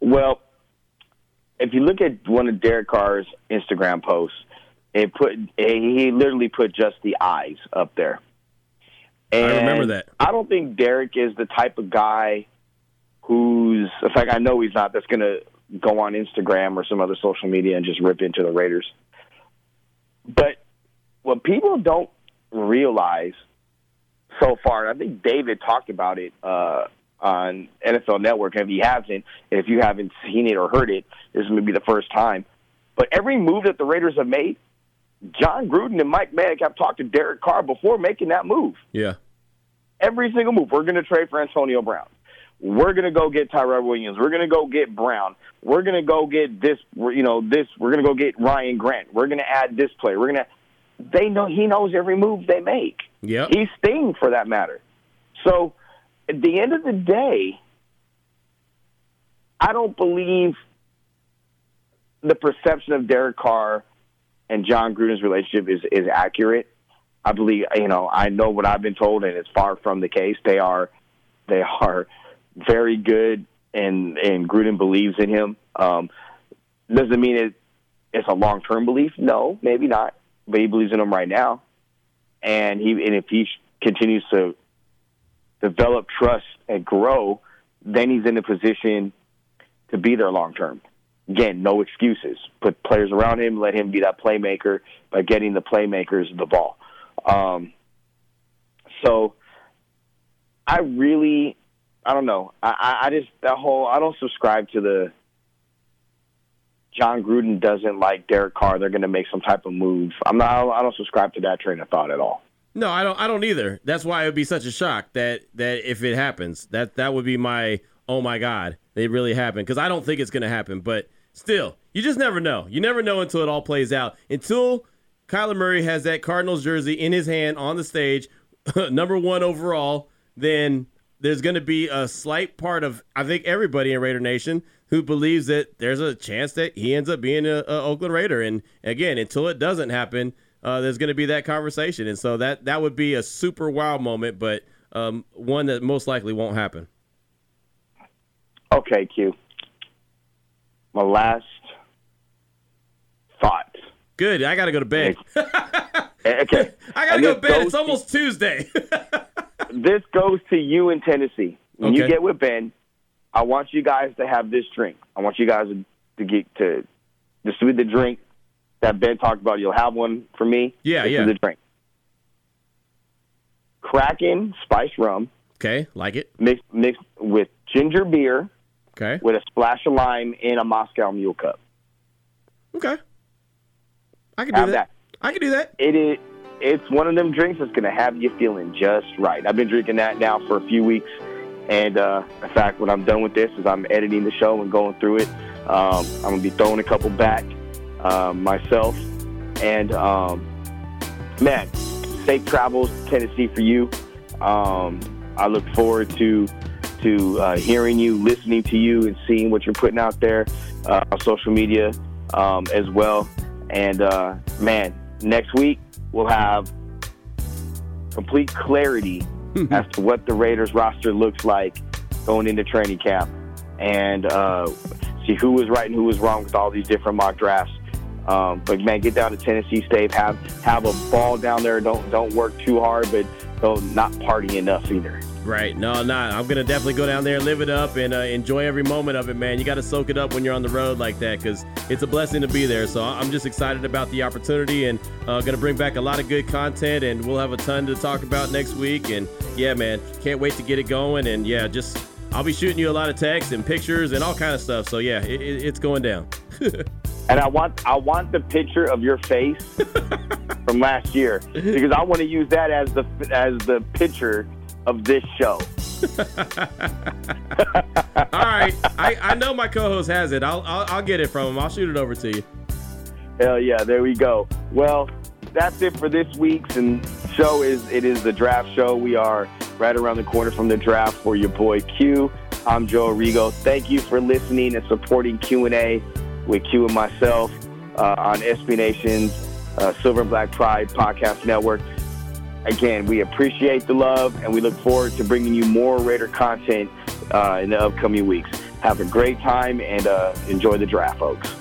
Well, if you look at one of Derek Carr's Instagram posts, it put he literally put just the eyes up there. I remember that. I don't think Derek is the type of guy who's, in fact, I know he's not. That's going to go on Instagram or some other social media and just rip into the Raiders. But what people don't realize so far, and I think David talked about it uh, on NFL Network. And if he hasn't, if you haven't seen it or heard it, this may be the first time. But every move that the Raiders have made, Jon Gruden and Mike Mayock have talked to Derek Carr before making that move. Yeah. Every single move. We're going to trade for Antonio Brown. We're going to go get Tyrell Williams. We're going to go get Brown. We're going to go get this. You know this. We're going to go get Ryan Grant. We're going to add this player. We're going to. They know he knows every move they make. Yep. He's Sting for that matter. So at the end of the day, I don't believe the perception of Derek Carr and Jon Gruden's relationship is is accurate. I believe you know I know what I've been told, and it's far from the case. They are they are very good, and and Gruden believes in him. Um, doesn't mean it it's a long term belief. No, maybe not, but he believes in him right now, and he and if he continues to develop trust and grow, then he's in a position to be there long term. Again, no excuses. Put players around him, let him be that playmaker by getting the playmakers the ball. Um, so I really, I don't know. I, I, just that whole I don't subscribe to the Jon Gruden doesn't like Derek Carr. They're going to make some type of move. I'm not. I don't subscribe to that train of thought at all. No, I don't. I don't either. That's why it would be such a shock that that if it happens, that that would be my oh my god, it really happened. Because I don't think it's going to happen. But still, you just never know. You never know until it all plays out. Until Kyler Murray has that Cardinals jersey in his hand on the stage, [laughs] number one overall, then there's going to be a slight part of I think everybody in Raider Nation who believes that there's a chance that he ends up being a, a Oakland Raider. And again, until it doesn't happen, uh, there's going to be that conversation, and so that that would be a super wild moment, but um, one that most likely won't happen. Okay, Q. My last thought. Good. I got to go to bed. [laughs] Okay. [laughs] I got to go to bed. It's almost Tuesday. [laughs] this goes to you in Tennessee. When you get with Ben, I want you guys to have this drink. I want you guys to get to this with the drink that Ben talked about. You'll have one for me. Yeah, this yeah. Is the drink. Kraken spiced rum okay, like it. mixed mixed with ginger beer Okay. with a splash of lime in a Moscow Mule cup. Okay. I can do that. that. I can do that. It is. It's one of them drinks that's going to have you feeling just right. I've been drinking that now for a few weeks, and uh, in fact, when I'm done with this, as I'm editing the show and going through it, um, I'm going to be throwing a couple back um, myself. And um, man, safe travels Tennessee for you. Um, I look forward to to uh, hearing you, listening to you, and seeing what you're putting out there uh, on social media um, as well. And uh, man, next week we'll have complete clarity [laughs] as to what the Raiders roster looks like going into training camp. and uh, see who was right and who was wrong with all these different mock drafts. Um, but man, get down to Tennessee State, have have a ball down there. Don't don't work too hard, but don't not party enough either. Right. No, not. I'm gonna definitely go down there, live it up, and uh, enjoy every moment of it, man. You got to soak it up when you're on the road like that, because it's a blessing to be there. So I'm just excited about the opportunity, and uh, gonna bring back a lot of good content, and we'll have a ton to talk about next week. And yeah, man, can't wait to get it going. And yeah, just I'll be shooting you a lot of texts and pictures and all kind of stuff. So yeah, it, it, it's going down. [laughs] and I want I want the picture of your face [laughs] from last year because I want to use that as the as the picture of this show. [laughs] All right, I, I know my co-host has it. I'll, I'll I'll get it from him. I'll shoot it over to you. Hell yeah, there we go. Well, that's it for this week's and show. Is it is the draft show? We are right around the corner from the draft for your boy Q. I'm Joe Rigo. Thank you for listening and supporting Q and A with Q and myself uh, on SB Nation's uh, Silver and Black Pride podcast network. Again, we appreciate the love and we look forward to bringing you more Raider content uh, in the upcoming weeks. Have a great time and uh, enjoy the draft, folks.